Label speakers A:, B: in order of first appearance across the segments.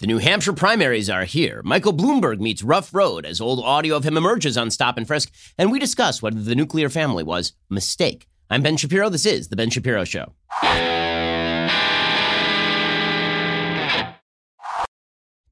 A: The New Hampshire primaries are here. Michael Bloomberg meets rough road as old audio of him emerges on Stop and Frisk, and we discuss whether the nuclear family was a mistake. I'm Ben Shapiro. This is The Ben Shapiro Show.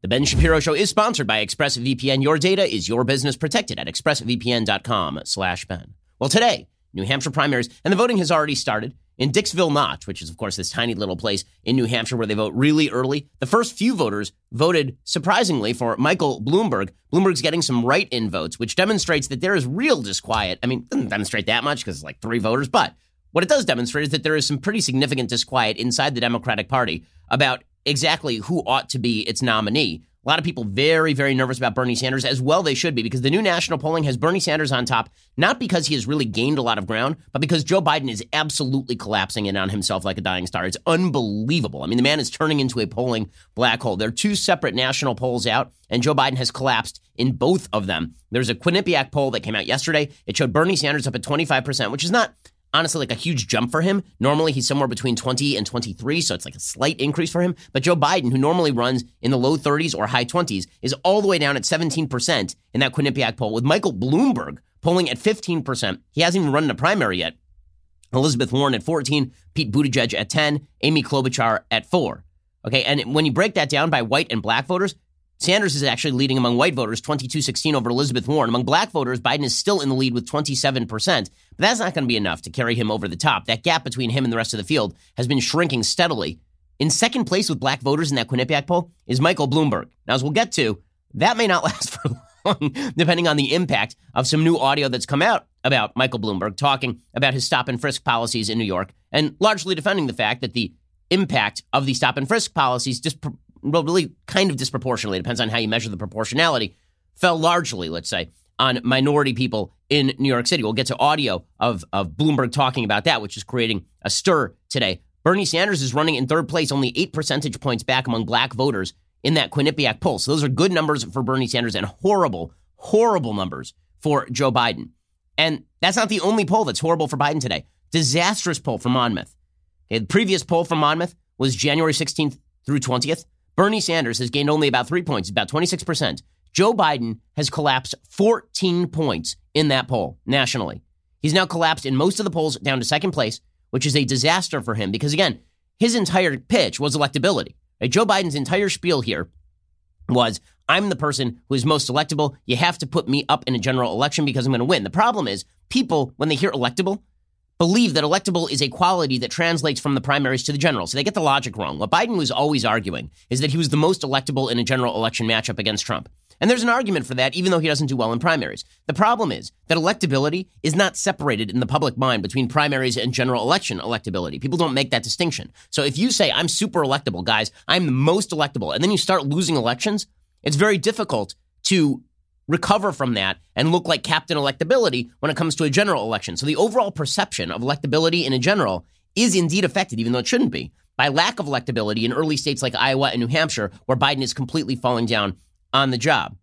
A: The Ben Shapiro Show is sponsored by ExpressVPN. Your data is your business protected at expressvpn.com slash Ben. Well, today, New Hampshire primaries, and the voting has already started in Dixville Notch, which is, of course, this tiny little place in New Hampshire where they vote really early. The first few voters voted surprisingly for Michael Bloomberg. Bloomberg's getting some write in votes, which demonstrates that there is real disquiet. I mean, doesn't demonstrate that much because it's like three voters, but what it does demonstrate is that there is some pretty significant disquiet inside the Democratic Party about exactly who ought to be its nominee. A lot of people very, very nervous about Bernie Sanders, as well they should be, because the new national polling has Bernie Sanders on top, not because he has really gained a lot of ground, but because Joe Biden is absolutely collapsing in on himself like a dying star. It's unbelievable. I mean, the man is turning into a polling black hole. There are two separate national polls out, and Joe Biden has collapsed in both of them. There's a Quinnipiac poll that came out yesterday. It showed Bernie Sanders up at 25%, which is not honestly like a huge jump for him. Normally he's somewhere between 20 and 23, so it's like a slight increase for him. But Joe Biden, who normally runs in the low 30s or high 20s, is all the way down at 17% in that Quinnipiac poll, with Michael Bloomberg polling at 15%. He hasn't even run in a primary yet. Elizabeth Warren at 14, Pete Buttigieg at 10, Amy Klobuchar at 4. Okay, and when you break that down by white and black voters, Sanders is actually leading among white voters, 22 16 over Elizabeth Warren. Among black voters, Biden is still in the lead with 27%. But that's not going to be enough to carry him over the top. That gap between him and the rest of the field has been shrinking steadily. In second place with black voters in that Quinnipiac poll is Michael Bloomberg. Now, as we'll get to, that may not last for long, depending on the impact of some new audio that's come out about Michael Bloomberg talking about his stop and frisk policies in New York and largely defending the fact that the impact of the stop and frisk policies disp- well, really kind of disproportionately, depends on how you measure the proportionality, fell largely, let's say, on minority people in New York City. We'll get to audio of, of Bloomberg talking about that, which is creating a stir today. Bernie Sanders is running in third place, only eight percentage points back among black voters in that Quinnipiac poll. So those are good numbers for Bernie Sanders and horrible, horrible numbers for Joe Biden. And that's not the only poll that's horrible for Biden today. Disastrous poll from Monmouth. Okay, the previous poll from Monmouth was January 16th through 20th. Bernie Sanders has gained only about three points, about 26%. Joe Biden has collapsed 14 points in that poll nationally. He's now collapsed in most of the polls down to second place, which is a disaster for him because, again, his entire pitch was electability. Right? Joe Biden's entire spiel here was I'm the person who is most electable. You have to put me up in a general election because I'm going to win. The problem is, people, when they hear electable, believe that electable is a quality that translates from the primaries to the general. So they get the logic wrong. What Biden was always arguing is that he was the most electable in a general election matchup against Trump. And there's an argument for that, even though he doesn't do well in primaries. The problem is that electability is not separated in the public mind between primaries and general election electability. People don't make that distinction. So if you say, I'm super electable, guys, I'm the most electable, and then you start losing elections, it's very difficult to recover from that and look like captain electability when it comes to a general election. So the overall perception of electability in a general is indeed affected, even though it shouldn't be, by lack of electability in early states like Iowa and New Hampshire, where Biden is completely falling down on the job.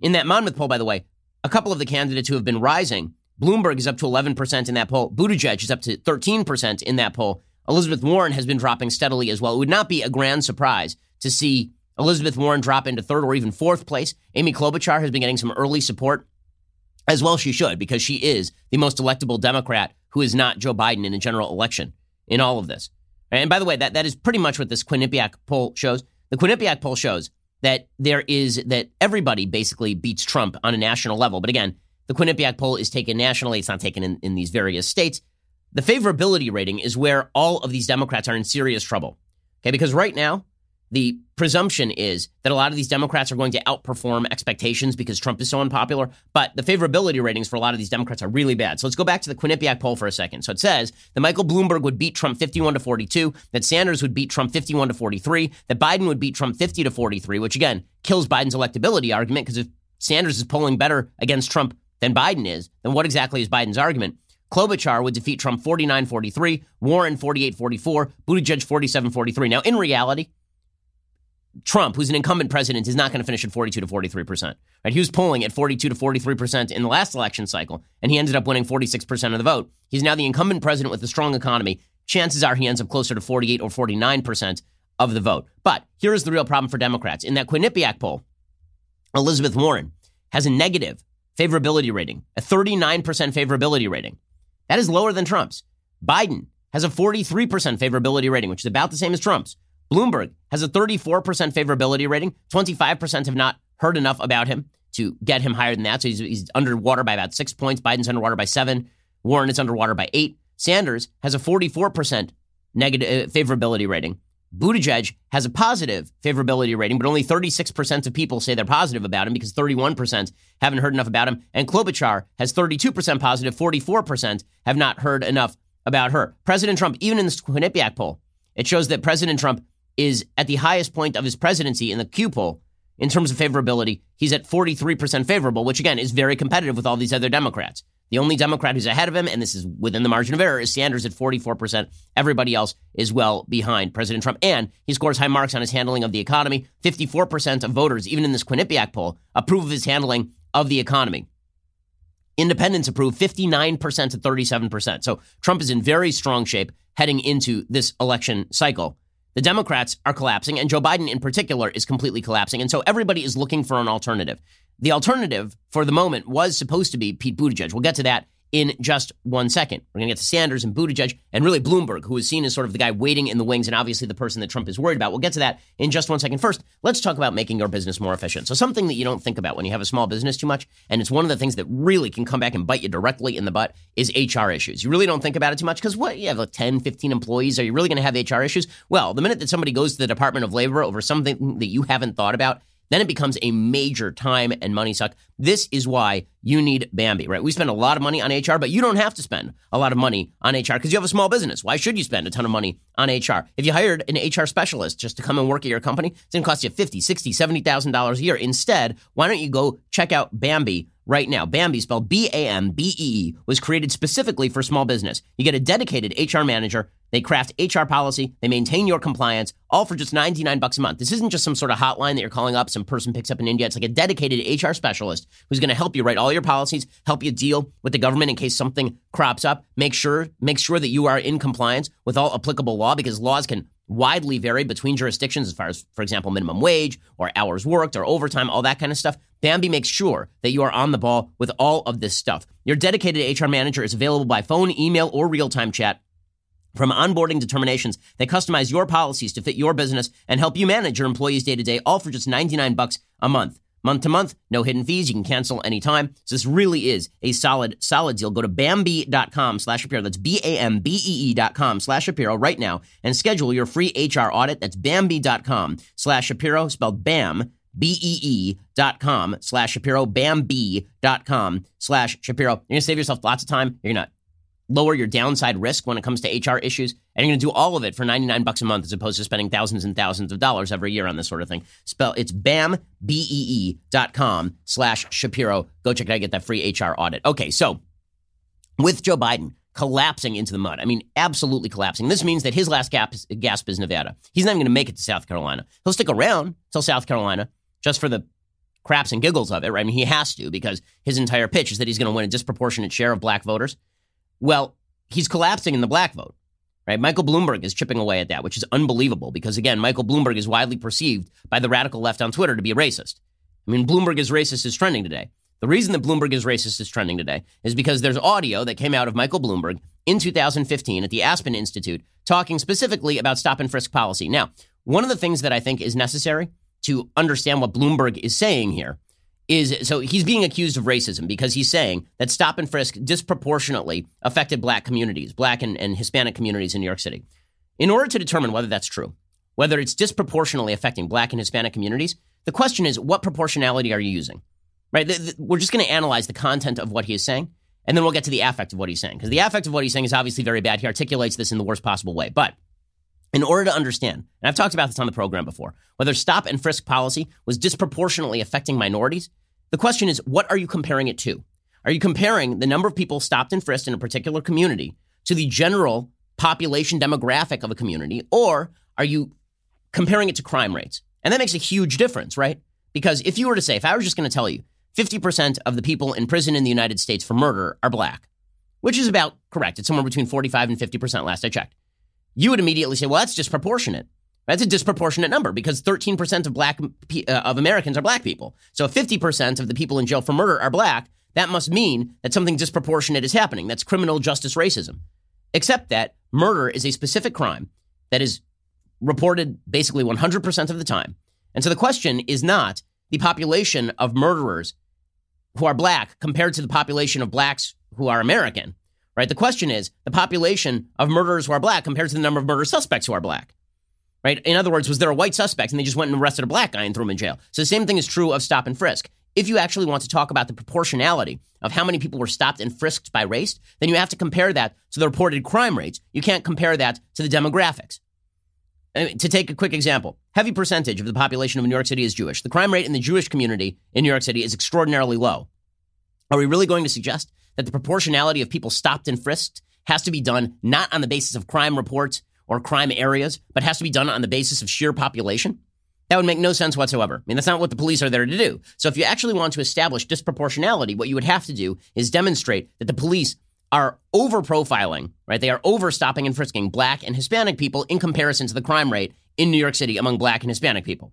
A: In that Monmouth poll, by the way, a couple of the candidates who have been rising, Bloomberg is up to 11% in that poll. Buttigieg is up to 13% in that poll. Elizabeth Warren has been dropping steadily as well. It would not be a grand surprise to see Elizabeth Warren drop into third or even fourth place. Amy Klobuchar has been getting some early support, as well she should, because she is the most electable Democrat who is not Joe Biden in a general election in all of this. And by the way, that, that is pretty much what this Quinnipiac poll shows. The Quinnipiac poll shows that there is that everybody basically beats Trump on a national level. But again, the Quinnipiac poll is taken nationally. It's not taken in, in these various states. The favorability rating is where all of these Democrats are in serious trouble. Okay, because right now, the presumption is that a lot of these Democrats are going to outperform expectations because Trump is so unpopular. But the favorability ratings for a lot of these Democrats are really bad. So let's go back to the Quinnipiac poll for a second. So it says that Michael Bloomberg would beat Trump 51 to 42, that Sanders would beat Trump 51 to 43, that Biden would beat Trump 50 to 43, which again kills Biden's electability argument because if Sanders is polling better against Trump than Biden is, then what exactly is Biden's argument? Klobuchar would defeat Trump 49 43, Warren 48 44, Buttigieg 47 43. Now, in reality, Trump, who's an incumbent president, is not going to finish at 42 to 43 percent. Right? He was polling at 42 to 43 percent in the last election cycle, and he ended up winning 46 percent of the vote. He's now the incumbent president with a strong economy. Chances are he ends up closer to 48 or 49 percent of the vote. But here is the real problem for Democrats. In that Quinnipiac poll, Elizabeth Warren has a negative favorability rating, a 39% favorability rating. That is lower than Trump's. Biden has a 43% favorability rating, which is about the same as Trump's. Bloomberg has a 34% favorability rating. 25% have not heard enough about him to get him higher than that. So he's, he's underwater by about six points. Biden's underwater by seven. Warren is underwater by eight. Sanders has a 44% negative uh, favorability rating. Buttigieg has a positive favorability rating, but only 36% of people say they're positive about him because 31% haven't heard enough about him. And Klobuchar has 32% positive, 44% have not heard enough about her. President Trump, even in this Quinnipiac poll, it shows that President Trump is at the highest point of his presidency in the Q poll in terms of favorability. He's at 43% favorable, which again is very competitive with all these other Democrats. The only Democrat who's ahead of him, and this is within the margin of error, is Sanders at 44%. Everybody else is well behind President Trump. And he scores high marks on his handling of the economy. 54% of voters, even in this Quinnipiac poll, approve of his handling of the economy. Independents approve 59% to 37%. So Trump is in very strong shape heading into this election cycle. The Democrats are collapsing, and Joe Biden in particular is completely collapsing. And so everybody is looking for an alternative. The alternative for the moment was supposed to be Pete Buttigieg. We'll get to that in just one second. We're going to get to Sanders and Buttigieg and really Bloomberg, who is seen as sort of the guy waiting in the wings and obviously the person that Trump is worried about. We'll get to that in just one second. First, let's talk about making your business more efficient. So, something that you don't think about when you have a small business too much, and it's one of the things that really can come back and bite you directly in the butt, is HR issues. You really don't think about it too much because what? You have like 10, 15 employees. Are you really going to have HR issues? Well, the minute that somebody goes to the Department of Labor over something that you haven't thought about, then it becomes a major time and money suck. This is why you need Bambee, right? We spend a lot of money on HR, but you don't have to spend a lot of money on HR because you have a small business. Why should you spend a ton of money on HR? If you hired an HR specialist just to come and work at your company, it's going to cost you $50, $60, $70,000 a year. Instead, why don't you go check out Bambee right now. Bambee, spelled B A M B E E, was created specifically for small business. You get a dedicated HR manager. They craft HR policy. They maintain your compliance, all for just 99 bucks a month. This isn't just some sort of hotline that you're calling up, some person picks up in India. It's like a dedicated HR specialist who's going to help you write all your policies, help you deal with the government in case something crops up. Make sure, make sure that you are in compliance with all applicable law because laws can widely vary between jurisdictions as far as, for example, minimum wage or hours worked or overtime, all that kind of stuff. Bambee makes sure that you are on the ball with all of this stuff. Your dedicated HR manager is available by phone, email, or real time chat. From onboarding determinations, they customize your policies to fit your business and help you manage your employees day to day, all for just 99 bucks a month. Month to month, no hidden fees. You can cancel anytime. So this really is a solid, solid deal. Go to Bambee.com slash Shapiro. That's B-A-M-B-E-E dot com slash Shapiro right now and schedule your free HR audit. That's Bambee.com slash Shapiro, spelled BAM, B-E-E dot com slash Shapiro, Bambee.com slash Shapiro. You're going to save yourself lots of time. You're going to lower your downside risk when it comes to HR issues. And you're going to do all of it for 99 bucks a month as opposed to spending thousands and thousands of dollars every year on this sort of thing. Spell it's bam, B-E-E dot com slash Shapiro. Go check it out, get that free HR audit. Okay, so with Joe Biden collapsing into the mud, I mean, absolutely collapsing. This means that his last gasp is Nevada. He's not even going to make it to South Carolina. He'll stick around till South Carolina just for the craps and giggles of it, right? I mean, he has to because his entire pitch is that he's going to win a disproportionate share of black voters. Well, he's collapsing in the black vote, right? Michael Bloomberg is chipping away at that, which is unbelievable because, again, Michael Bloomberg is widely perceived by the radical left on Twitter to be a racist. I mean, Bloomberg is racist is trending today. The reason that Bloomberg is racist is trending today is because there's audio that came out of Michael Bloomberg in 2015 at the Aspen Institute talking specifically about stop and frisk policy. Now, one of the things that I think is necessary to understand what Bloomberg is saying here is so he's being accused of racism because he's saying that stop and frisk disproportionately affected black communities, black and, and Hispanic communities in New York City. In order to determine whether that's true, whether it's disproportionately affecting black and Hispanic communities, the question is what proportionality are you using? Right? We're just going to analyze the content of what he is saying, and then we'll get to the affect of what he's saying. Because the affect of what he's saying is obviously very bad. He articulates this in the worst possible way. But in order to understand, and I've talked about this on the program before, whether stop and frisk policy was disproportionately affecting minorities, the question is, what are you comparing it to? Are you comparing the number of people stopped and frisked in a particular community to the general population demographic of a community, or are you comparing it to crime rates? And that makes a huge difference, right? Because if you were to say, if I was just going to tell you 50% of the people in prison in the United States for murder are black, which is about correct, it's somewhere between 45 and 50% last I checked, you would immediately say, well, that's disproportionate. That's a disproportionate number because 13% of black uh, of Americans are black people. So if 50% of the people in jail for murder are black, that must mean that something disproportionate is happening. That's criminal justice racism. Except that murder is a specific crime that is reported basically 100% of the time. And so the question is not the population of murderers who are black compared to the population of blacks who are American, right? The question is the population of murderers who are black compared to the number of murder suspects who are black, right? In other words, was there a white suspect and they just went and arrested a black guy and threw him in jail? So the same thing is true of stop and frisk. If you actually want to talk about the proportionality of how many people were stopped and frisked by race, then you have to compare that to the reported crime rates. You can't compare that to the demographics. To take a quick example, heavy percentage of the population of New York City is Jewish. The crime rate in the Jewish community in New York City is extraordinarily low. Are we really going to suggest that the proportionality of people stopped and frisked has to be done not on the basis of crime reports or crime areas, but has to be done on the basis of sheer population? That would make no sense whatsoever. I mean, that's not what the police are there to do. So if you actually want to establish disproportionality, what you would have to do is demonstrate that the police are over profiling, right? They are over stopping and frisking black and Hispanic people in comparison to the crime rate in New York City among black and Hispanic people.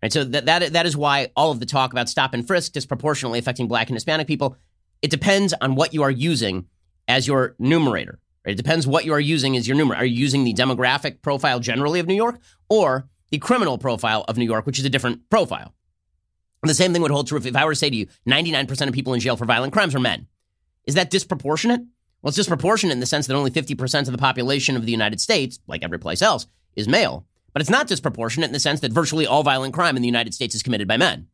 A: Right? So that, that, that is why all of the talk about stop and frisk disproportionately affecting black and Hispanic people, it depends on what you are using as your numerator. Right? It depends what you are using as your numerator. Are you using the demographic profile generally of New York or the criminal profile of New York, which is a different profile. And the same thing would hold true if, if I were to say to you, 99% of people in jail for violent crimes are men. Is that disproportionate? Well, it's disproportionate in the sense that only 50% of the population of the United States, like every place else, is male. But it's not disproportionate in the sense that virtually all violent crime in the United States is committed by men.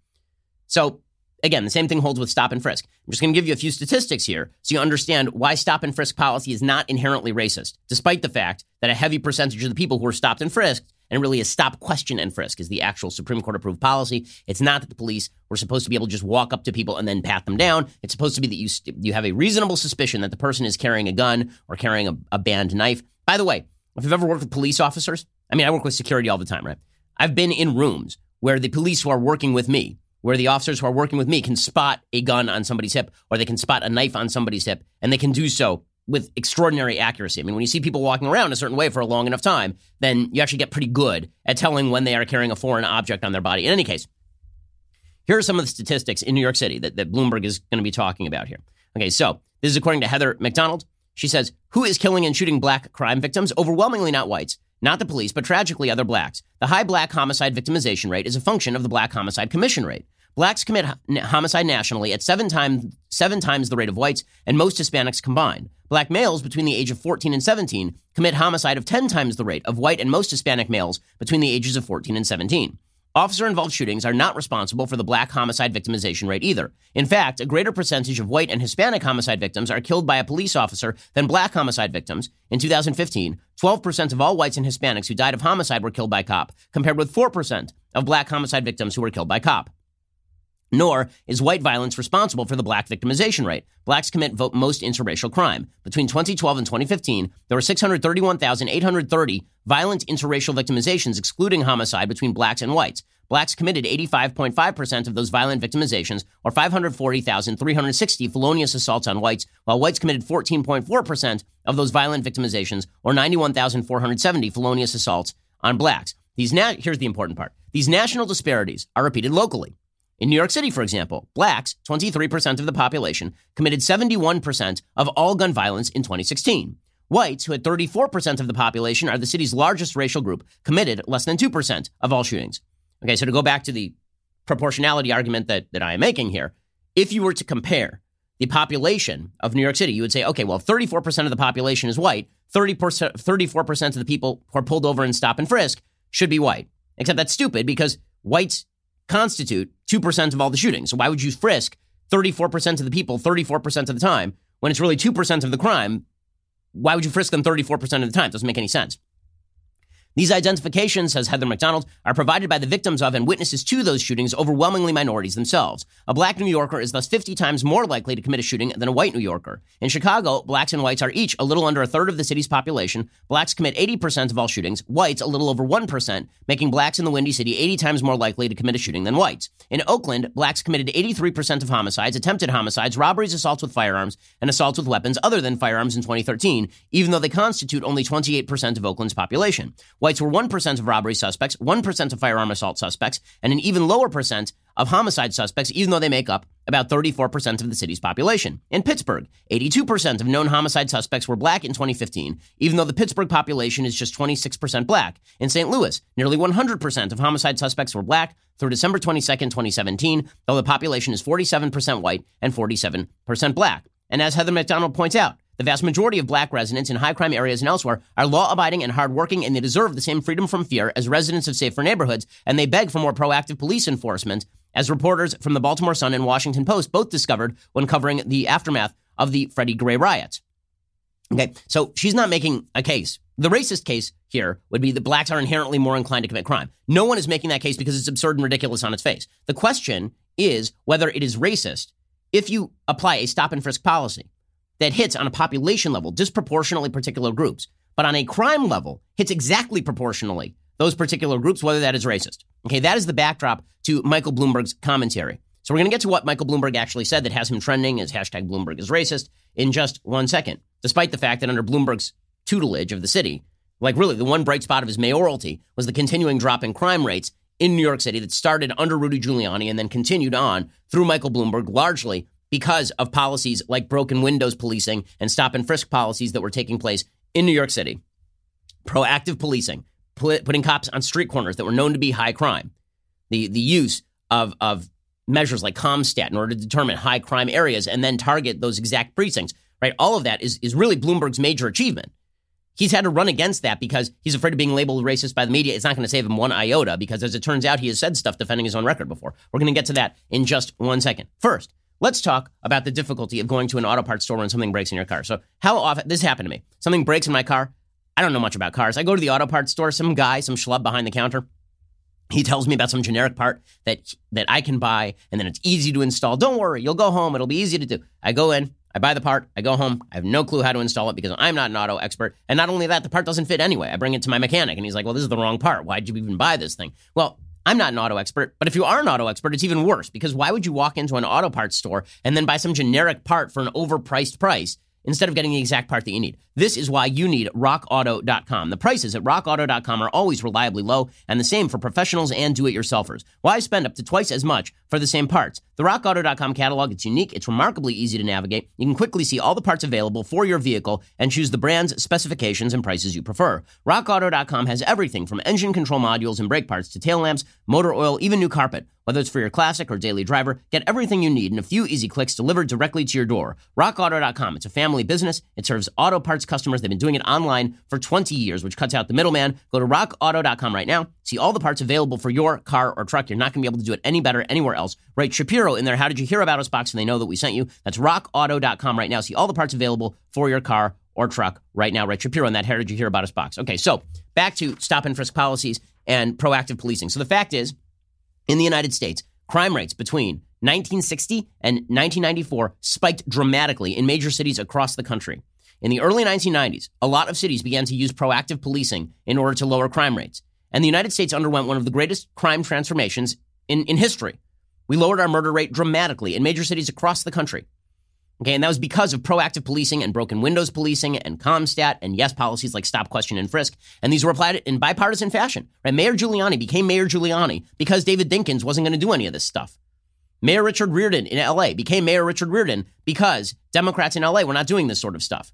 A: So, again, the same thing holds with stop and frisk. I'm just going to give you a few statistics here so you understand why stop and frisk policy is not inherently racist, despite the fact that a heavy percentage of the people who are stopped and frisked and really a stop, question, and frisk is the actual Supreme Court approved policy. It's not that the police were supposed to be able to just walk up to people and then pat them down. It's supposed to be that you you have a reasonable suspicion that the person is carrying a gun or carrying a, a banned knife. By the way, if you've ever worked with police officers, I mean, I work with security all the time, right? I've been in rooms where the police who are working with me, where the officers who are working with me can spot a gun on somebody's hip or they can spot a knife on somebody's hip, and they can do so with extraordinary accuracy. I mean, when you see people walking around a certain way for a long enough time, then you actually get pretty good at telling when they are carrying a foreign object on their body. In any case, here are some of the statistics in New York City that, that Bloomberg is going to be talking about here. Okay, so this is according to Heather Mac Donald. She says, Who is killing and shooting black crime victims? Overwhelmingly not whites, not the police, but tragically other blacks. The high black homicide victimization rate is a function of the black homicide commission rate. Blacks commit homicide nationally at seven times, seven times the rate of whites and most Hispanics combined. Black males between the age of 14 and 17 commit homicide of 10 times the rate of white and most Hispanic males between the ages of 14 and 17. Officer involved shootings are not responsible for the black homicide victimization rate either. In fact, a greater percentage of white and Hispanic homicide victims are killed by a police officer than black homicide victims. In 2015, 12% of all whites and Hispanics who died of homicide were killed by cop, compared with 4% of black homicide victims who were killed by cop. Nor is white violence responsible for the black victimization rate. Blacks commit most interracial crime. Between 2012 and 2015, there were 631,830 violent interracial victimizations, excluding homicide, between blacks and whites. Blacks committed 85.5% of those violent victimizations, or 540,360 felonious assaults on whites, while whites committed 14.4% of those violent victimizations, or 91,470 felonious assaults on blacks. These na- here's the important part. These national disparities are repeated locally. In New York City, for example, blacks, 23% of the population, committed 71% of all gun violence in 2016. Whites, who had 34% of the population, are the city's largest racial group, committed less than 2% of all shootings. Okay, so to go back to the proportionality argument that, that I am making here, if you were to compare the population of New York City, you would say, okay, well, 34% of the population is white, 30%, 34% of the people who are pulled over and stop and frisk should be white. Except that's stupid because whites constitute 2% of all the shootings. So why would you frisk 34% of the people 34% of the time when it's really 2% of the crime? Why would you frisk them 34% of the time? It doesn't make any sense. These identifications, says Heather Mac Donald, are provided by the victims of and witnesses to those shootings, overwhelmingly minorities themselves. A black New Yorker is thus 50 times more likely to commit a shooting than a white New Yorker. In Chicago, blacks and whites are each a little under a third of the city's population. Blacks commit 80% of all shootings, whites a little over 1%, making blacks in the Windy City 80 times more likely to commit a shooting than whites. In Oakland, blacks committed 83% of homicides, attempted homicides, robberies, assaults with firearms, and assaults with weapons other than firearms in 2013, even though they constitute only 28% of Oakland's population. Whites were 1% of robbery suspects, 1% of firearm assault suspects, and an even lower percent of homicide suspects, even though they make up about 34% of the city's population. In Pittsburgh, 82% of known homicide suspects were black in 2015, even though the Pittsburgh population is just 26% black. In St. Louis, nearly 100% of homicide suspects were black through December 22, 2017, though the population is 47% white and 47% black. And as Heather Mac Donald points out, the vast majority of black residents in high crime areas and elsewhere are law abiding and hardworking, and they deserve the same freedom from fear as residents of safer neighborhoods, and they beg for more proactive police enforcement, as reporters from the Baltimore Sun and Washington Post both discovered when covering the aftermath of the Freddie Gray riots. Okay, so she's not making a case. The racist case here would be that blacks are inherently more inclined to commit crime. No one is making that case because it's absurd and ridiculous on its face. The question is whether it is racist if you apply a stop and frisk policy that hits on a population level disproportionately particular groups, but on a crime level hits exactly proportionally those particular groups, whether that is racist. Okay, that is the backdrop to Michael Bloomberg's commentary. So we're going to get to what Michael Bloomberg actually said that has him trending as hashtag Bloomberg is racist in just one second, despite the fact that under Bloomberg's tutelage of the city, like really the one bright spot of his mayoralty was the continuing drop in crime rates in New York City that started under Rudy Giuliani and then continued on through Michael Bloomberg, largely because of policies like broken windows policing and stop and frisk policies that were taking place in New York City. Proactive policing, putting cops on street corners that were known to be high crime. The, the use of, of measures like CompStat in order to determine high crime areas and then target those exact precincts, right? All of that is, is really Bloomberg's major achievement. He's had to run against that because he's afraid of being labeled racist by the media. It's not going to save him one iota because, as it turns out, he has said stuff defending his own record before. We're going to get to that in just one second. First, Let's talk about the difficulty of going to an auto parts store when something breaks in your car. So, how often this happened to me? Something breaks in my car. I don't know much about cars. I go to the auto parts store, some guy, some schlub behind the counter. He tells me about some generic part that that I can buy and then it's easy to install. Don't worry, you'll go home, it'll be easy to do. I go in, I buy the part, I go home, I have no clue how to install it because I'm not an auto expert. And not only that, the part doesn't fit anyway. I bring it to my mechanic and he's like, "Well, this is the wrong part. Why'd you even buy this thing?" Well, I'm not an auto expert, but if you are an auto expert, it's even worse because why would you walk into an auto parts store and then buy some generic part for an overpriced price instead of getting the exact part that you need? This is why you need rockauto.com. The prices at rockauto.com are always reliably low, and the same for professionals and do it yourselfers. Why spend up to twice as much for the same parts? The rockauto.com catalog, it's unique, it's remarkably easy to navigate. You can quickly see all the parts available for your vehicle and choose the brands, specifications, and prices you prefer. Rockauto.com has everything from engine control modules and brake parts to tail lamps, motor oil, even new carpet. Whether it's for your classic or daily driver, get everything you need in a few easy clicks delivered directly to your door. RockAuto.com. It's a family business. It serves auto parts customers. They've been doing it online for 20 years, which cuts out the middleman. Go to rockauto.com right now. See all the parts available for your car or truck. You're not going to be able to do it any better anywhere else. Write Shapiro in there. How did you hear about us box? And they know that we sent you. That's rockauto.com right now. See all the parts available for your car or truck right now. Write Shapiro in that. How did you hear about us box? Okay, so back to stop and frisk policies and proactive policing. So the fact is, in the United States, crime rates between 1960 and 1994 spiked dramatically in major cities across the country. In the early 1990s, a lot of cities began to use proactive policing in order to lower crime rates. And the United States underwent one of the greatest crime transformations in, in history. We lowered our murder rate dramatically in major cities across the country. Okay, and that was because of proactive policing and broken windows policing and CompStat and yes policies like stop, question, and frisk. And these were applied in bipartisan fashion. Right? Mayor Giuliani became Mayor Giuliani because David Dinkins wasn't going to do any of this stuff. Mayor Richard Riordan in LA became Mayor Richard Riordan because Democrats in LA were not doing this sort of stuff.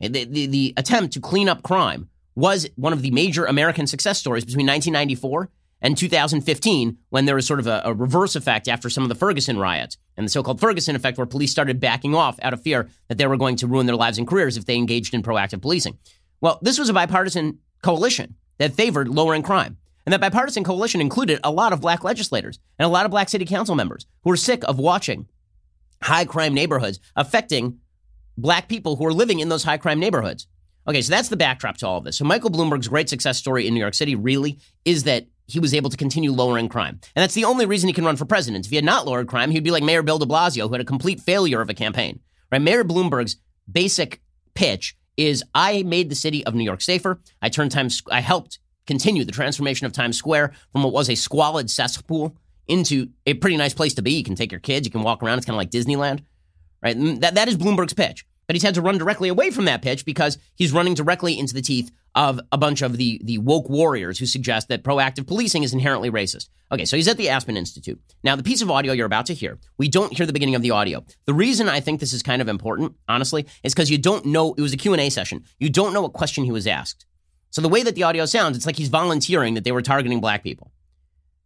A: The, the, the, attempt to clean up crime was one of the major American success stories between 1994 and 2015 when there was sort of a, a reverse effect after some of the Ferguson riots and the so called Ferguson effect, where police started backing off out of fear that they were going to ruin their lives and careers if they engaged in proactive policing. Well, this was a bipartisan coalition that favored lowering crime. And that bipartisan coalition included a lot of black legislators and a lot of black city council members who were sick of watching high crime neighborhoods affecting black people who are living in those high crime neighborhoods. Okay, so that's the backdrop to all of this. So Michael Bloomberg's great success story in New York City really is that he was able to continue lowering crime. And that's the only reason he can run for president. If he had not lowered crime, he'd be like Mayor Bill de Blasio, who had a complete failure of a campaign. Right? Mayor Bloomberg's basic pitch is I made the city of New York safer. I turned Times I helped continue the transformation of Times Square from what was a squalid cesspool into a pretty nice place to be. You can take your kids, you can walk around, it's kind of like Disneyland. Right? Mm, that that is Bloomberg's pitch. But he's had to run directly away from that pitch because he's running directly into the teeth of a bunch of the, the woke warriors who suggest that proactive policing is inherently racist. Okay, so he's at the Aspen Institute. Now, the piece of audio you're about to hear, we don't hear the beginning of the audio. The reason I think this is kind of important, honestly, is because you don't know, it was a Q&A session. You don't know what question he was asked. So the way that the audio sounds, it's like he's volunteering that they were targeting black people.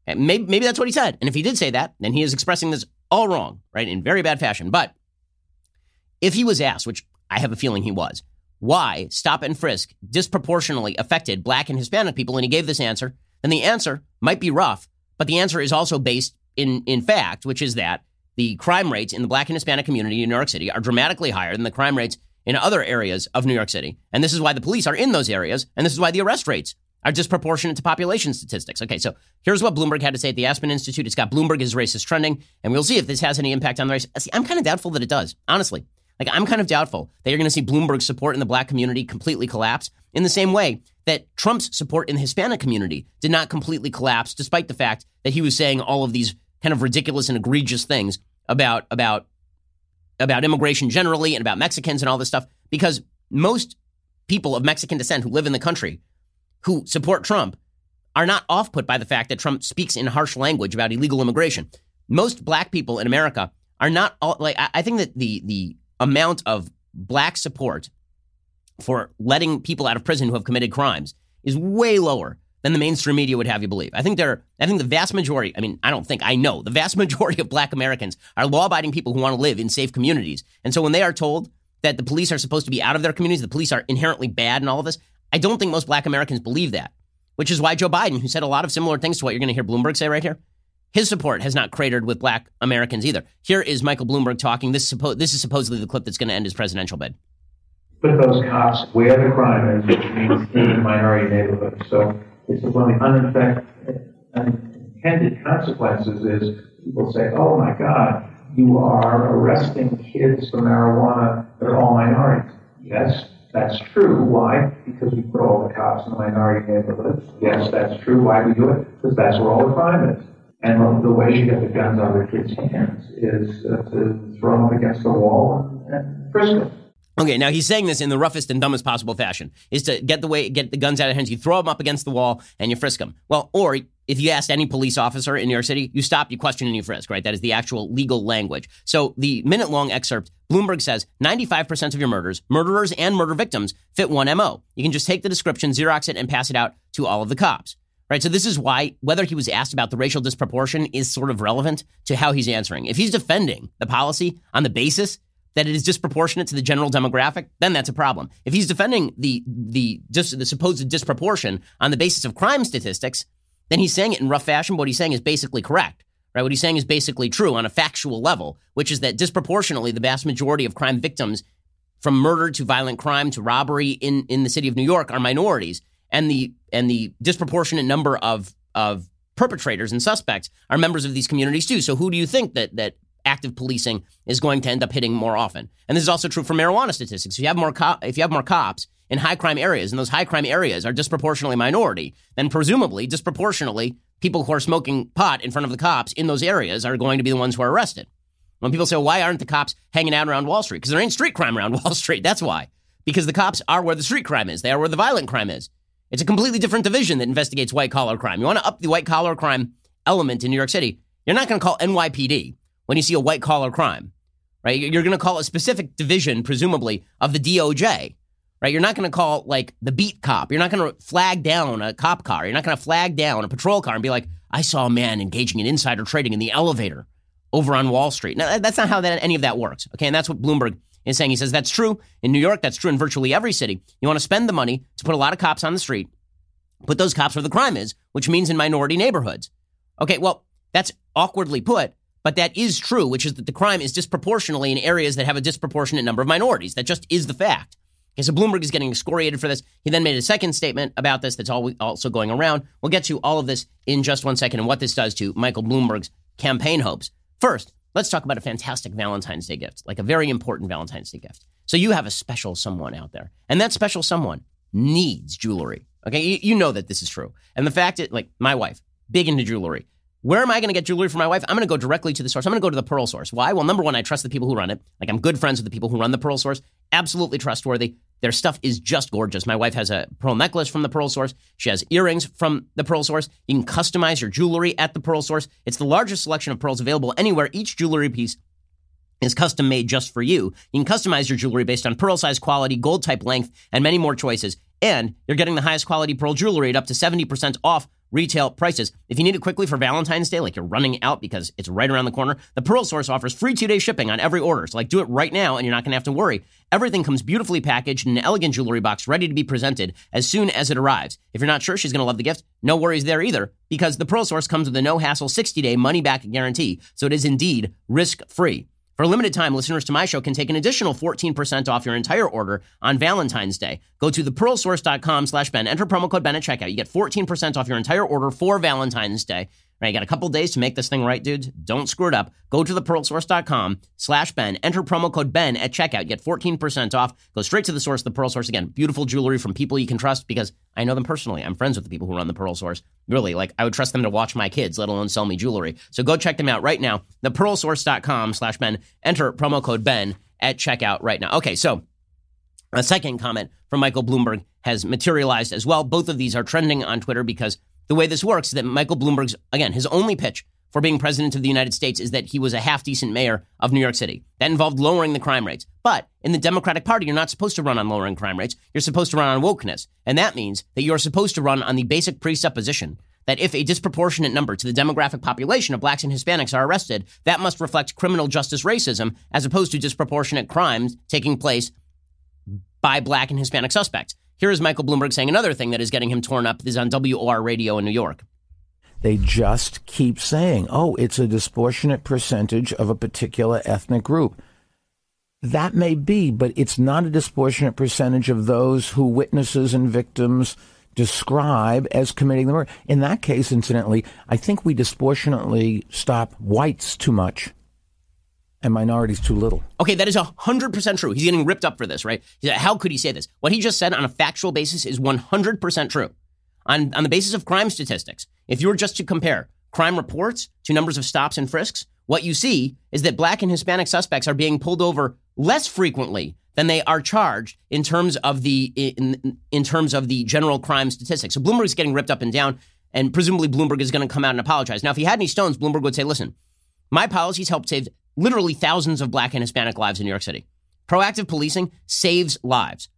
A: Maybe, maybe that's what he said. And if he did say that, then he is expressing this all wrong, right, in very bad fashion. But if he was asked, which I have a feeling he was, why stop and frisk disproportionately affected black and Hispanic people, and he gave this answer, then the answer might be rough, but the answer is also based in, in fact, which is that the crime rates in the black and Hispanic community in New York City are dramatically higher than the crime rates in other areas of New York City. And this is why the police are in those areas, and this is why the arrest rates are disproportionate to population statistics. Okay, so here's what Bloomberg had to say at the Aspen Institute. It's got Bloomberg is racist trending, and we'll see if this has any impact on the race. See, I'm kind of doubtful that it does, honestly. Like, I'm kind of doubtful that you're going to see Bloomberg's support in the black community completely collapse in the same way that Trump's support in the Hispanic community did not completely collapse, despite the fact that he was saying all of these kind of ridiculous and egregious things about, about, about immigration generally and about Mexicans and all this stuff, because most people of Mexican descent who live in the country who support Trump are not off put by the fact that Trump speaks in harsh language about illegal immigration. Most black people in America are not all, like I think that the the amount of black support for letting people out of prison who have committed crimes is way lower than the mainstream media would have you believe. I think there I think the vast majority, I mean, I don't think, I know, the vast majority of black Americans are law-abiding people who want to live in safe communities. And so when they are told that the police are supposed to be out of their communities, the police are inherently bad and all of this, I don't think most black Americans believe that, which is why Joe Biden, who said a lot of similar things to what you're going to hear Bloomberg say right here, his support has not cratered with black Americans either. Here is Michael Bloomberg talking. This, suppo- this is supposedly the clip that's going to end his presidential bid.
B: Put those cops where the crime is, which means in the minority neighborhoods. So it's one of the unintended consequences is people say, oh my God, you are arresting kids for marijuana that are all minorities. Yes, that's true. Why? Because we put all the cops in the minority neighborhoods. Yes, that's true. Why do we do it? Because that's where all the crime is. And the way you get the guns out of the kids' hands is uh, to throw them against the wall and, and frisk them.
A: Okay, now he's saying this in the roughest and dumbest possible fashion: is to get the way get the guns out of hands. You throw them up against the wall and you frisk them. Well, or if you asked any police officer in New York City, you stop, you question, and you frisk. Right? That is the actual legal language. So the minute-long excerpt, Bloomberg says 95% of your murders, murderers and murder victims, fit one mo. You can just take the description, Xerox it, and pass it out to all of the cops. Right. So this is why whether he was asked about the racial disproportion is sort of relevant to how he's answering. If he's defending the policy on the basis that it is disproportionate to the general demographic, then that's a problem. If he's defending the the the supposed disproportion on the basis of crime statistics, then he's saying it in rough fashion. But what he's saying is basically correct, right? What he's saying is basically true on a factual level, which is that disproportionately the vast majority of crime victims, from murder to violent crime to robbery in in the city of New York, are minorities, and the and the disproportionate number of of perpetrators and suspects are members of these communities too. So who do you think that that active policing is going to end up hitting more often. And this is also true for marijuana statistics. If you have more co- if you have more cops in high crime areas, and those high crime areas are disproportionately minority, then presumably disproportionately people who are smoking pot in front of the cops in those areas are going to be the ones who are arrested. When people say, why aren't the cops hanging out around Wall Street? Because there ain't street crime around Wall Street. That's why. Because the cops are where the street crime is. They are where the violent crime is. It's a completely different division that investigates white collar crime. You want to up the white collar crime element in New York City, you're not going to call NYPD when you see a white collar crime, right? You're going to call a specific division, presumably, of the DOJ, right? You're not going to call like the beat cop. You're not going to flag down a cop car. You're not going to flag down a patrol car and be like, I saw a man engaging in insider trading in the elevator over on Wall Street. Now, that's not how that, any of that works. Okay. And that's what Bloomberg is saying. He says that's true in New York. That's true in virtually every city. You want to spend the money to put a lot of cops on the street, put those cops where the crime is, which means in minority neighborhoods. Okay. Well, that's awkwardly put, but that is true, which is that the crime is disproportionately in areas that have a disproportionate number of minorities. That just is the fact. Okay, so Bloomberg is getting excoriated for this. He then made a second statement about this that's also going around. We'll get to all of this in just one second and what this does to Michael Bloomberg's campaign hopes. First, let's talk about a fantastic Valentine's Day gift, like a very important Valentine's Day gift. So you have a special someone out there, and that special someone needs jewelry. Okay, you, you know that this is true. And the fact that, like, my wife, big into jewelry, Where am I going to get jewelry for my wife? I'm going to go directly to the source. I'm going to go to the Pearl Source. Why? Well, number one, I trust the people who run it. Like I'm good friends with the people who run the Pearl Source. Absolutely trustworthy. Their stuff is just gorgeous. My wife has a pearl necklace from the Pearl Source. She has earrings from the Pearl Source. You can customize your jewelry at the Pearl Source. It's the largest selection of pearls available anywhere. Each jewelry piece is custom made just for you. You can customize your jewelry based on pearl size, quality, gold type length, and many more choices. And you're getting the highest quality pearl jewelry at up to 70% off retail prices. If you need it quickly for Valentine's Day, like you're running out because it's right around the corner, the Pearl Source offers free two day shipping on every order. So, like, do it right now and you're not going to have to worry. Everything comes beautifully packaged in an elegant jewelry box ready to be presented as soon as it arrives. If you're not sure she's going to love the gift, no worries there either because the Pearl Source comes with a no hassle 60 day money back guarantee. So, it is indeed risk free. For a limited time, listeners to my show can take an additional 14% off your entire order on Valentine's Day. Go to thepearlsource.com slash Ben. Enter promo code Ben at checkout. You get 14% off your entire order for Valentine's Day. Right, you got a couple days to make this thing right, dudes. Don't screw it up. Go to thepearlsource.com slash Ben. Enter promo code Ben at checkout. Get 14% off. Go straight to the source, the Pearl Source. Again, beautiful jewelry from people you can trust because I know them personally. I'm friends with the people who run the Pearl Source. Really, like I would trust them to watch my kids, let alone sell me jewelry. So go check them out right now. Thepearlsource.com slash Ben. Enter promo code Ben at checkout right now. Okay, so a second comment from Michael Bloomberg has materialized as well. Both of these are trending on Twitter because the way this works is that Michael Bloomberg's, again, his only pitch for being president of the United States is that he was a half decent mayor of New York City. That involved lowering the crime rates. But in the Democratic Party, you're not supposed to run on lowering crime rates. You're supposed to run on wokeness. And that means that you're supposed to run on the basic presupposition that if a disproportionate number to the demographic population of blacks and Hispanics are arrested, that must reflect criminal justice racism as opposed to disproportionate crimes taking place by black and Hispanic suspects. Here is Michael Bloomberg saying another thing that is getting him torn up. Is on WOR radio in New York.
C: They just keep saying, oh, it's a disproportionate percentage of a particular ethnic group. That may be, but it's not a disproportionate percentage of those who witnesses and victims describe as committing the murder. In that case, incidentally, I think we disproportionately stop whites too much and minorities too little.
A: Okay, that is 100% true. He's getting ripped up for this, right? How could he say this? What he just said on a factual basis is 100% true. On, on the basis of crime statistics, if you were just to compare crime reports to numbers of stops and frisks, what you see is that black and Hispanic suspects are being pulled over less frequently than they are charged in terms of the in, in terms of the general crime statistics. So Bloomberg is getting ripped up and down, and presumably Bloomberg is going to come out and apologize. Now, if he had any stones, Bloomberg would say, "Listen, my policies helped save literally thousands of black and Hispanic lives in New York City. Proactive policing saves lives.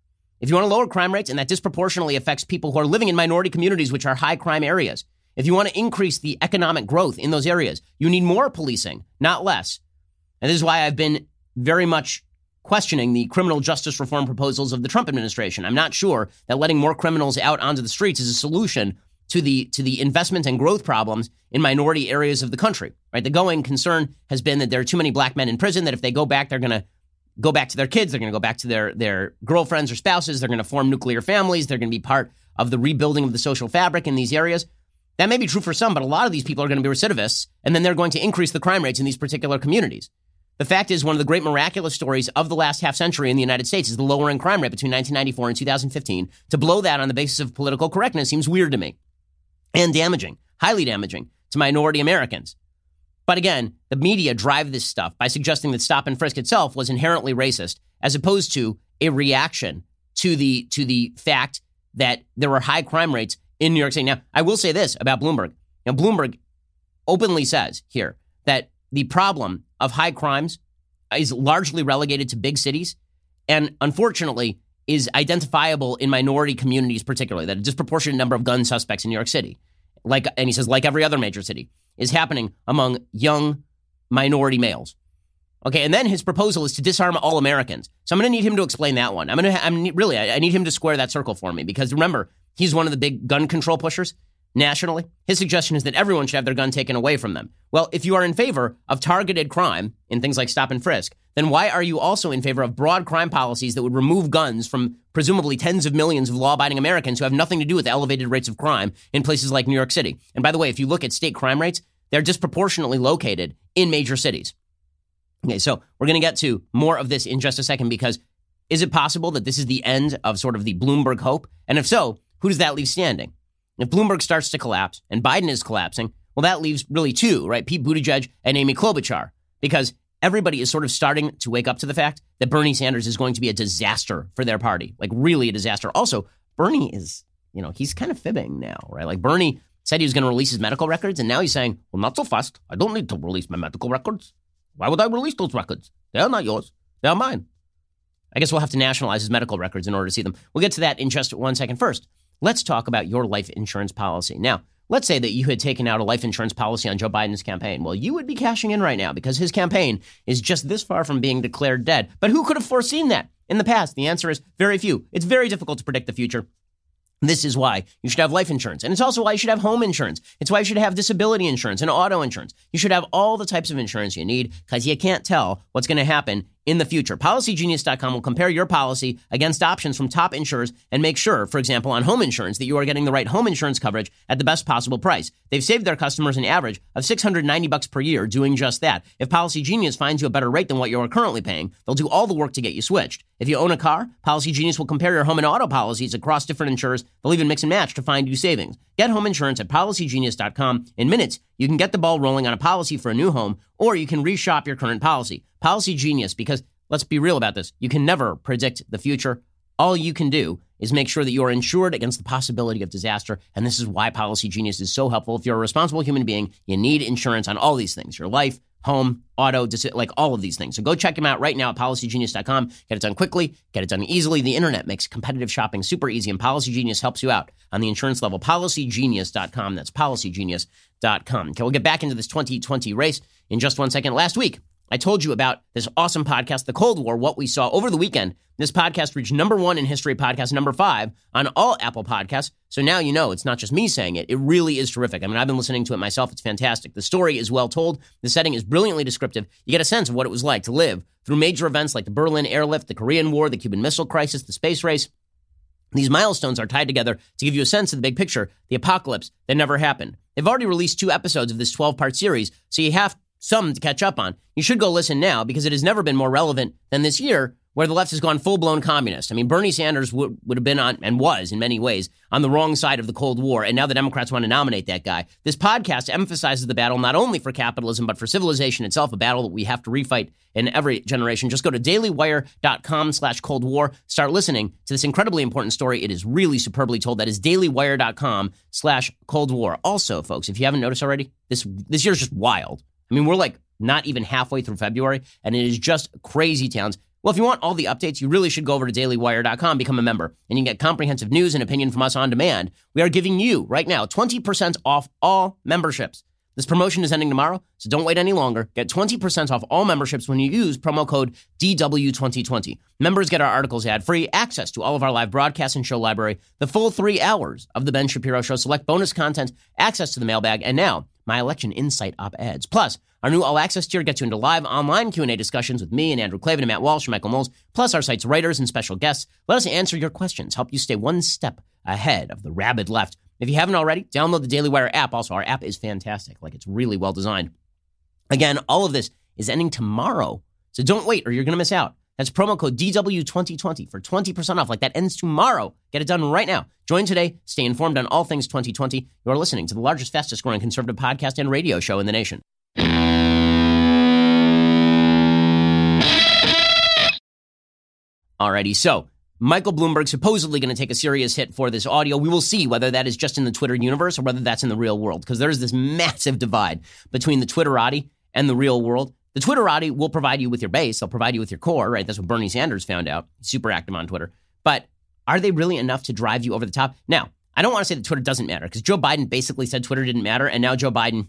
A: If you want to lower crime rates, and that disproportionately affects people who are living in minority communities, which are high crime areas, if you want to increase the economic growth in those areas, you need more policing, not less. And this is why I've been very much questioning the criminal justice reform proposals of the Trump administration. I'm not sure that letting more criminals out onto the streets is a solution to the to the investment and growth problems in minority areas of the country. Right, the going concern has been that there are too many black men in prison. That if they go back, they're going to go back to their kids. They're going to go back to their their girlfriends or spouses. They're going to form nuclear families. They're going to be part of the rebuilding of the social fabric in these areas. That may be true for some, but a lot of these people are going to be recidivists, and then they're going to increase the crime rates in these particular communities. The fact is, one of the great miraculous stories of the last half century in the United States is the lowering crime rate between 1994 and 2015. To blow that on the basis of political correctness seems weird to me and damaging, highly damaging to minority Americans. But again, the media drive this stuff by suggesting that stop and frisk itself was inherently racist, as opposed to a reaction to the to the fact that there were high crime rates in New York City. Now, I will say this about Bloomberg. Now, Bloomberg openly says here that the problem of high crimes is largely relegated to big cities, and unfortunately, is identifiable in minority communities, particularly that a disproportionate number of gun suspects in New York City, like and he says like every other major city, is happening among young minority males. Okay, and then his proposal is to disarm all Americans. So I'm going to need him to explain that one. I'm going to, I'm really, I need him to square that circle for me because remember, he's one of the big gun control pushers nationally. His suggestion is that everyone should have their gun taken away from them. Well, if you are in favor of targeted crime in things like stop and frisk, then why are you also in favor of broad crime policies that would remove guns from presumably tens of millions of law abiding Americans who have nothing to do with elevated rates of crime in places like New York City? And by the way, if you look at state crime rates, they're disproportionately located in major cities. Okay, so we're going to get to more of this in just a second because is it possible that this is the end of sort of the Bloomberg hope? And if so, who does that leave standing? If Bloomberg starts to collapse and Biden is collapsing, Well, that leaves really two, right? Pete Buttigieg and Amy Klobuchar, because everybody is sort of starting to wake up to the fact that Bernie Sanders is going to be a disaster for their party, like really a disaster. Also, Bernie is, you know, he's kind of fibbing now, right? Like Bernie said he was going to release his medical records, and now he's saying, well, not so fast. I don't need to release my medical records. Why would I release those records? They are not yours. They are mine. I guess we'll have to nationalize his medical records in order to see them. We'll get to that in just one second. First, let's talk about your life insurance policy. Now, let's say that you had taken out a life insurance policy on Joe Biden's campaign. Well, you would be cashing in right now because his campaign is just this far from being declared dead. But who could have foreseen that in the past? The answer is very few. It's very difficult to predict the future. This is why you should have life insurance. And it's also why you should have home insurance. It's why you should have disability insurance and auto insurance. You should have all the types of insurance you need because you can't tell what's going to happen in the future. PolicyGenius.com will compare your policy against options from top insurers and make sure, for example, on home insurance, that you are getting the right home insurance coverage at the best possible price. They've saved their customers an average of 690 bucks per year doing just that. If Policy Genius finds you a better rate than what you are currently paying, they'll do all the work to get you switched. If you own a car, Policy Genius will compare your home and auto policies across different insurers. They'll even mix and match to find you savings. Get home insurance at policygenius.com. In minutes, you can get the ball rolling on a policy for a new home, or you can reshop your current policy. Policy Genius, because let's be real about this. You can never predict the future. All you can do is make sure that you are insured against the possibility of disaster. And this is why Policy Genius is so helpful. If you're a responsible human being, you need insurance on all these things your life, home, auto, like all of these things. So go check them out right now at policygenius.com. Get it done quickly, get it done easily. The internet makes competitive shopping super easy, and Policy Genius helps you out on the insurance level. Policygenius.com. That's policygenius.com. Okay, we'll get back into this 2020 race in just one second. Last week, I told you about this awesome podcast, The Cold War, what we saw over the weekend. This podcast reached number one in history podcast, number five on all Apple podcasts. So now you know it's not just me saying it. It really is terrific. I mean, I've been listening to it myself. It's fantastic. The story is well told. The setting is brilliantly descriptive. You get a sense of what it was like to live through major events like the Berlin airlift, the Korean War, the Cuban Missile Crisis, the space race. These milestones are tied together to give you a sense of the big picture, the apocalypse that never happened. They've already released two episodes of this 12 part series, so you have some to catch up on. You should go listen now because it has never been more relevant than this year where the left has gone full blown communist. I mean, Bernie Sanders would, would have been on, and was in many ways, on the wrong side of the Cold War. And now the Democrats want to nominate that guy. This podcast emphasizes the battle not only for capitalism, but for civilization itself, a battle that we have to refight in every generation. Just go to dailywire.com slash Cold War. Start listening to this incredibly important story. It is really superbly told. That is dailywire.com slash Cold War. Also, folks, if you haven't noticed already, this, this year's just wild. I mean, we're like not even halfway through February, and it is just crazy towns. Well, if you want all the updates, you really should go over to dailywire.com, become a member, and you can get comprehensive news and opinion from us on demand. We are giving you right now 20% off all memberships. This promotion is ending tomorrow, so don't wait any longer. Get 20% off all memberships when you use promo code DW2020. Members get our articles ad free, access to all of our live broadcasts and show library, the full three hours of The Ben Shapiro Show, select bonus content, access to the mailbag, and now my election insight op-eds. Plus, our new all access tier gets you into live online Q&A discussions with me and Andrew Klavan and Matt Walsh and Michael Knowles, plus our site's writers and special guests. Let us answer your questions, help you stay one step ahead of the rabid left. If you haven't already, download the Daily Wire app. Also, our app is fantastic. Like it's really well designed. Again, all of this is ending tomorrow. So don't wait or you're going to miss out. That's promo code DW2020 for 20% off. Like that ends tomorrow. Get it done right now. Join today. Stay informed on all things 2020. You're listening to the largest, fastest growing conservative podcast and radio show in the nation. Alrighty, so Michael Bloomberg supposedly going to take a serious hit for this audio. We will see whether that is just in the Twitter universe or whether that's in the real world, because there's this massive divide between the Twitterati and the real world. The Twitterati will provide you with your base, they'll provide you with your core, right? That's what Bernie Sanders found out. He's super active on Twitter. But are they really enough to drive you over the top? Now, I don't want to say that Twitter doesn't matter, because Joe Biden basically said Twitter didn't matter, and now Joe Biden,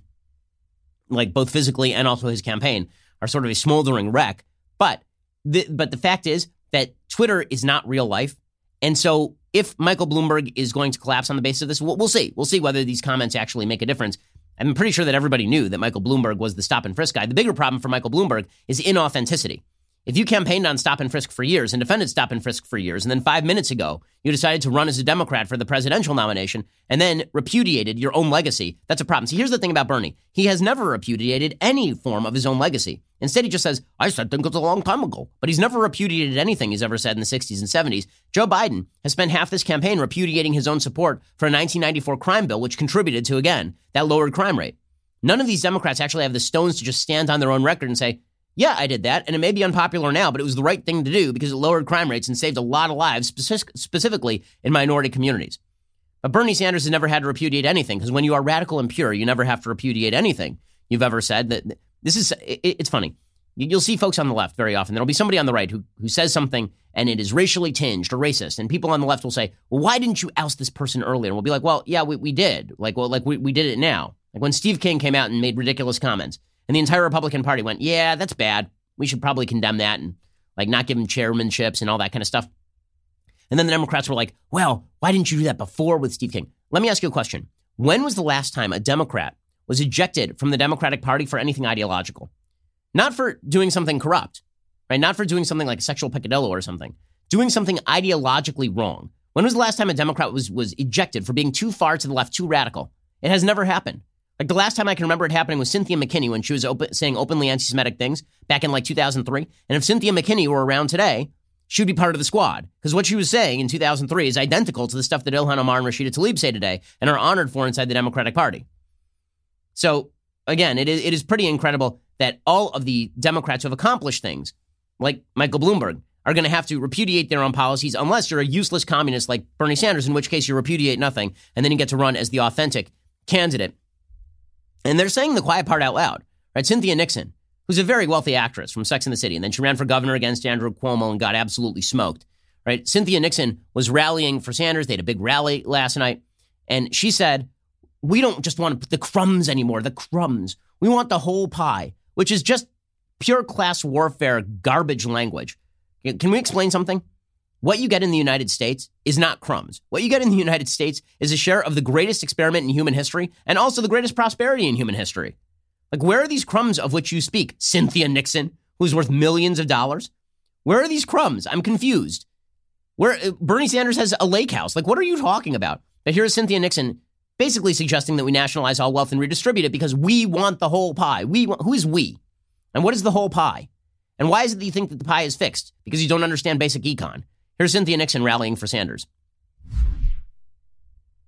A: like both physically and also his campaign, are sort of a smoldering wreck. But the, but the fact is that Twitter is not real life. And so if Michael Bloomberg is going to collapse on the basis of this, we'll, we'll see. We'll see whether these comments actually make a difference. I'm pretty sure that everybody knew that Michael Bloomberg was the stop and frisk guy. The bigger problem for Michael Bloomberg is inauthenticity. If you campaigned on stop and frisk for years and defended stop and frisk for years, and then five minutes ago you decided to run as a Democrat for the presidential nomination and then repudiated your own legacy, that's a problem. See, here's the thing about Bernie he has never repudiated any form of his own legacy. Instead, he just says, I said things a long time ago. But he's never repudiated anything he's ever said in the 60s and 70s. Joe Biden has spent half this campaign repudiating his own support for a 1994 crime bill, which contributed to, again, that lowered crime rate. None of these Democrats actually have the stones to just stand on their own record and say, yeah, I did that, and it may be unpopular now, but it was the right thing to do because it lowered crime rates and saved a lot of lives, specific- specifically in minority communities. But Bernie Sanders has never had to repudiate anything because when you are radical and pure, you never have to repudiate anything you've ever said. That this is it's funny. You'll see folks on the left very often. There'll be somebody on the right who who says something and it is racially tinged or racist, and people on the left will say, "Well, why didn't you oust this person earlier?" And we'll be like, "Well, yeah, we, we did. Like, well, like we, we did it now." Like when Steve King came out and made ridiculous comments, and the entire Republican Party went, "Yeah, that's bad. We should probably condemn that and like not give him chairmanships and all that kind of stuff." And then the Democrats were like, "Well, why didn't you do that before with Steve King?" Let me ask you a question. When was the last time a Democrat was ejected from the Democratic Party for anything ideological? Not for doing something corrupt, right? Not for doing something like sexual peccadillo or something. Doing something ideologically wrong. When was the last time a Democrat was was ejected for being too far to the left, too radical? It has never happened. Like the last time I can remember it happening was Cynthia McKinney when she was open, saying openly anti-Semitic things back in like 2003. And if Cynthia McKinney were around today, she would be part of the squad because what she was saying in 2003 is identical to the stuff that Ilhan Omar and Rashida Tlaib say today and are honored for inside the Democratic Party. So again, it is, it is pretty incredible that all of the Democrats who have accomplished things, like Michael Bloomberg, are going to have to repudiate their own policies unless you're a useless communist like Bernie Sanders, in which case you repudiate nothing and then you get to run as the authentic candidate. And they're saying the quiet part out loud, right? Cynthia Nixon, who's a very wealthy actress from Sex and the City, and then she ran for governor against Andrew Cuomo and got absolutely smoked, right? Cynthia Nixon was rallying for Sanders. They had a big rally last night, and she said, We don't just want the crumbs anymore, the crumbs. We want the whole pie, which is just pure class warfare garbage language. Can we explain something? What you get in the United States is not crumbs. What you get in the United States is a share of the greatest experiment in human history and also the greatest prosperity in human history. Like, where are these crumbs of which you speak? Cynthia Nixon, who's worth millions of dollars? Where are these crumbs? I'm confused. Where uh, Bernie Sanders has a lake house. Like, what are you talking about? But here's Cynthia Nixon basically suggesting that we nationalize all wealth and redistribute it because we want the whole pie. We want, who is we? And what is the whole pie? And why is it that you think that the pie is fixed? Because you don't understand basic econ. Here's Cynthia Nixon rallying for Sanders.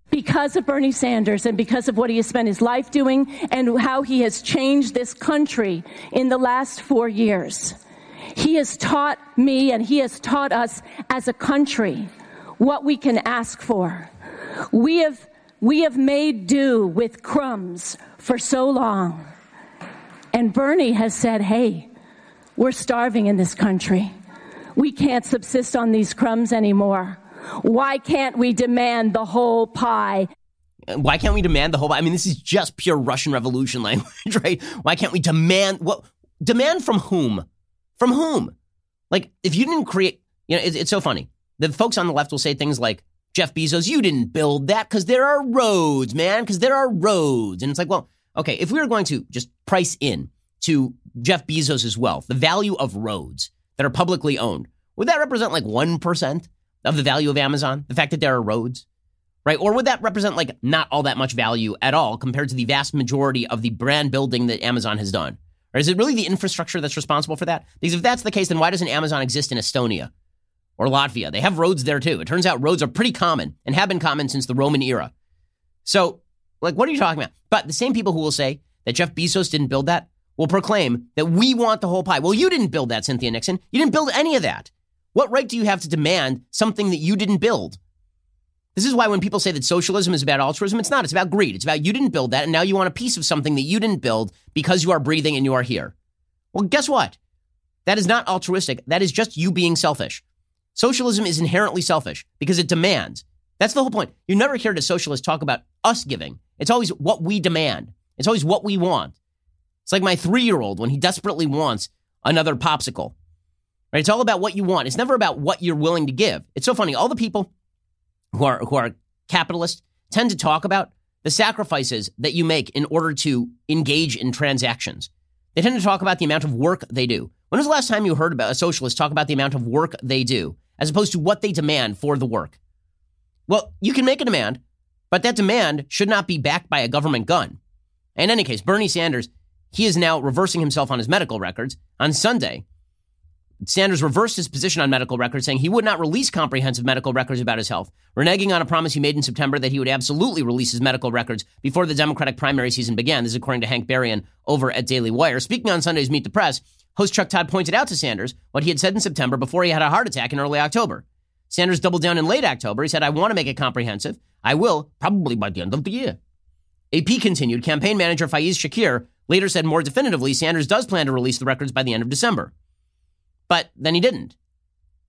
D: Because of Bernie Sanders and because of what he has spent his life doing and how he has changed this country in the last four years. He has taught me and he has taught us as a country what we can ask for. We have, we have made do with crumbs for so long. And Bernie has said, hey, we're starving in this country. We can't subsist on these crumbs anymore. Why can't we demand the whole pie?
A: Why can't we demand the whole pie? I mean, this is just pure Russian Revolution language, right? Why can't we demand what? Demand from whom? From whom? Like, if you didn't create, you know, it's, it's so funny. The folks on the left will say things like, Jeff Bezos, you didn't build that because there are roads, man, because there are roads. And it's like, well, okay, if we were going to just price in to Jeff Bezos' wealth, the value of roads, that are publicly owned, would that represent like 1% of the value of Amazon? The fact that there are roads? Right? Or would that represent like not all that much value at all compared to the vast majority of the brand building that Amazon has done? Or is it really the infrastructure that's responsible for that? Because if that's the case, then why doesn't Amazon exist in Estonia or Latvia? They have roads there too. It turns out roads are pretty common and have been common since the Roman era. So, like, what are you talking about? But the same people who will say that Jeff Bezos didn't build that will proclaim that we want the whole pie. Well, you didn't build that, Cynthia Nixon. You didn't build any of that. What right do you have to demand something that you didn't build? This is why when people say that socialism is about altruism, it's not. It's about greed. It's about you didn't build that, and now you want a piece of something that you didn't build because you are breathing and you are here. Well, guess what? That is not altruistic. That is just you being selfish. Socialism is inherently selfish because it demands. That's the whole point. You never hear a socialist talk about us giving. It's always what we demand. It's always what we want. It's like my three year old when he desperately wants another popsicle. Right? It's all about what you want. It's never about what you're willing to give. It's so funny. All the people who are who are capitalists tend to talk about the sacrifices that you make in order to engage in transactions. They tend to talk about the amount of work they do. When was the last time you heard about a socialist talk about the amount of work they do as opposed to what they demand for the work? Well, you can make a demand, but that demand should not be backed by a government gun. In any case, Bernie Sanders he is now reversing himself on his medical records. On Sunday, Sanders reversed his position on medical records, saying he would not release comprehensive medical records about his health, reneging on a promise he made in September that he would absolutely release his medical records before the Democratic primary season began. This is according to Hank Berrien over at Daily Wire. Speaking on Sunday's Meet the Press, host Chuck Todd pointed out to Sanders what he had said in September before he had a heart attack in early October. Sanders doubled down in late October. He said, I want to make it comprehensive. I will, probably by the end of the year. AP continued. Campaign manager Faiz Shakir later said more definitively Sanders does plan to release the records by the end of December. But then he didn't.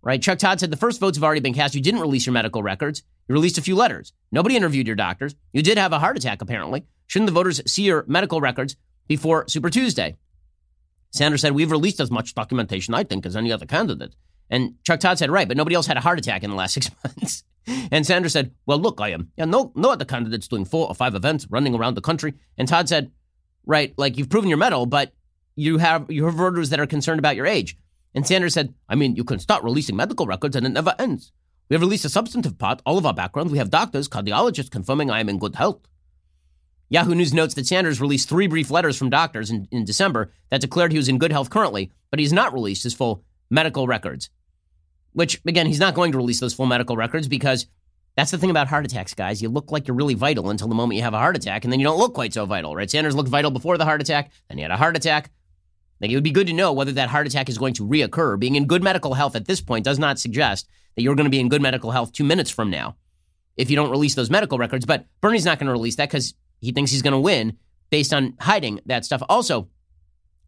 A: Right? Chuck Todd said the first votes have already been cast. You didn't release your medical records. You released a few letters. Nobody interviewed your doctors. You did have a heart attack, apparently. Shouldn't the voters see your medical records before Super Tuesday? Sanders said, We've released as much documentation, I think, as any other candidate. And Chuck Todd said, Right, but nobody else had a heart attack in the last six months. and Sanders said, Well, look, I am. Yeah, no, no other candidates doing four or five events running around the country. And Todd said, Right, like you've proven your mettle, but you have you have voters that are concerned about your age. And Sanders said, I mean, you can start releasing medical records and it never ends. We have released a substantive part, all of our backgrounds. We have doctors, cardiologists confirming I am in good health. Yahoo News notes that Sanders released three brief letters from doctors in, in December that declared he was in good health currently, but he's not released his full medical records. Which, again, he's not going to release those full medical records because that's the thing about heart attacks, guys. You look like you're really vital until the moment you have a heart attack, and then you don't look quite so vital, right? Sanders looked vital before the heart attack, then he had a heart attack. Like it would be good to know whether that heart attack is going to reoccur. Being in good medical health at this point does not suggest that you're going to be in good medical health two minutes from now if you don't release those medical records. But Bernie's not going to release that because he thinks he's going to win based on hiding that stuff. Also,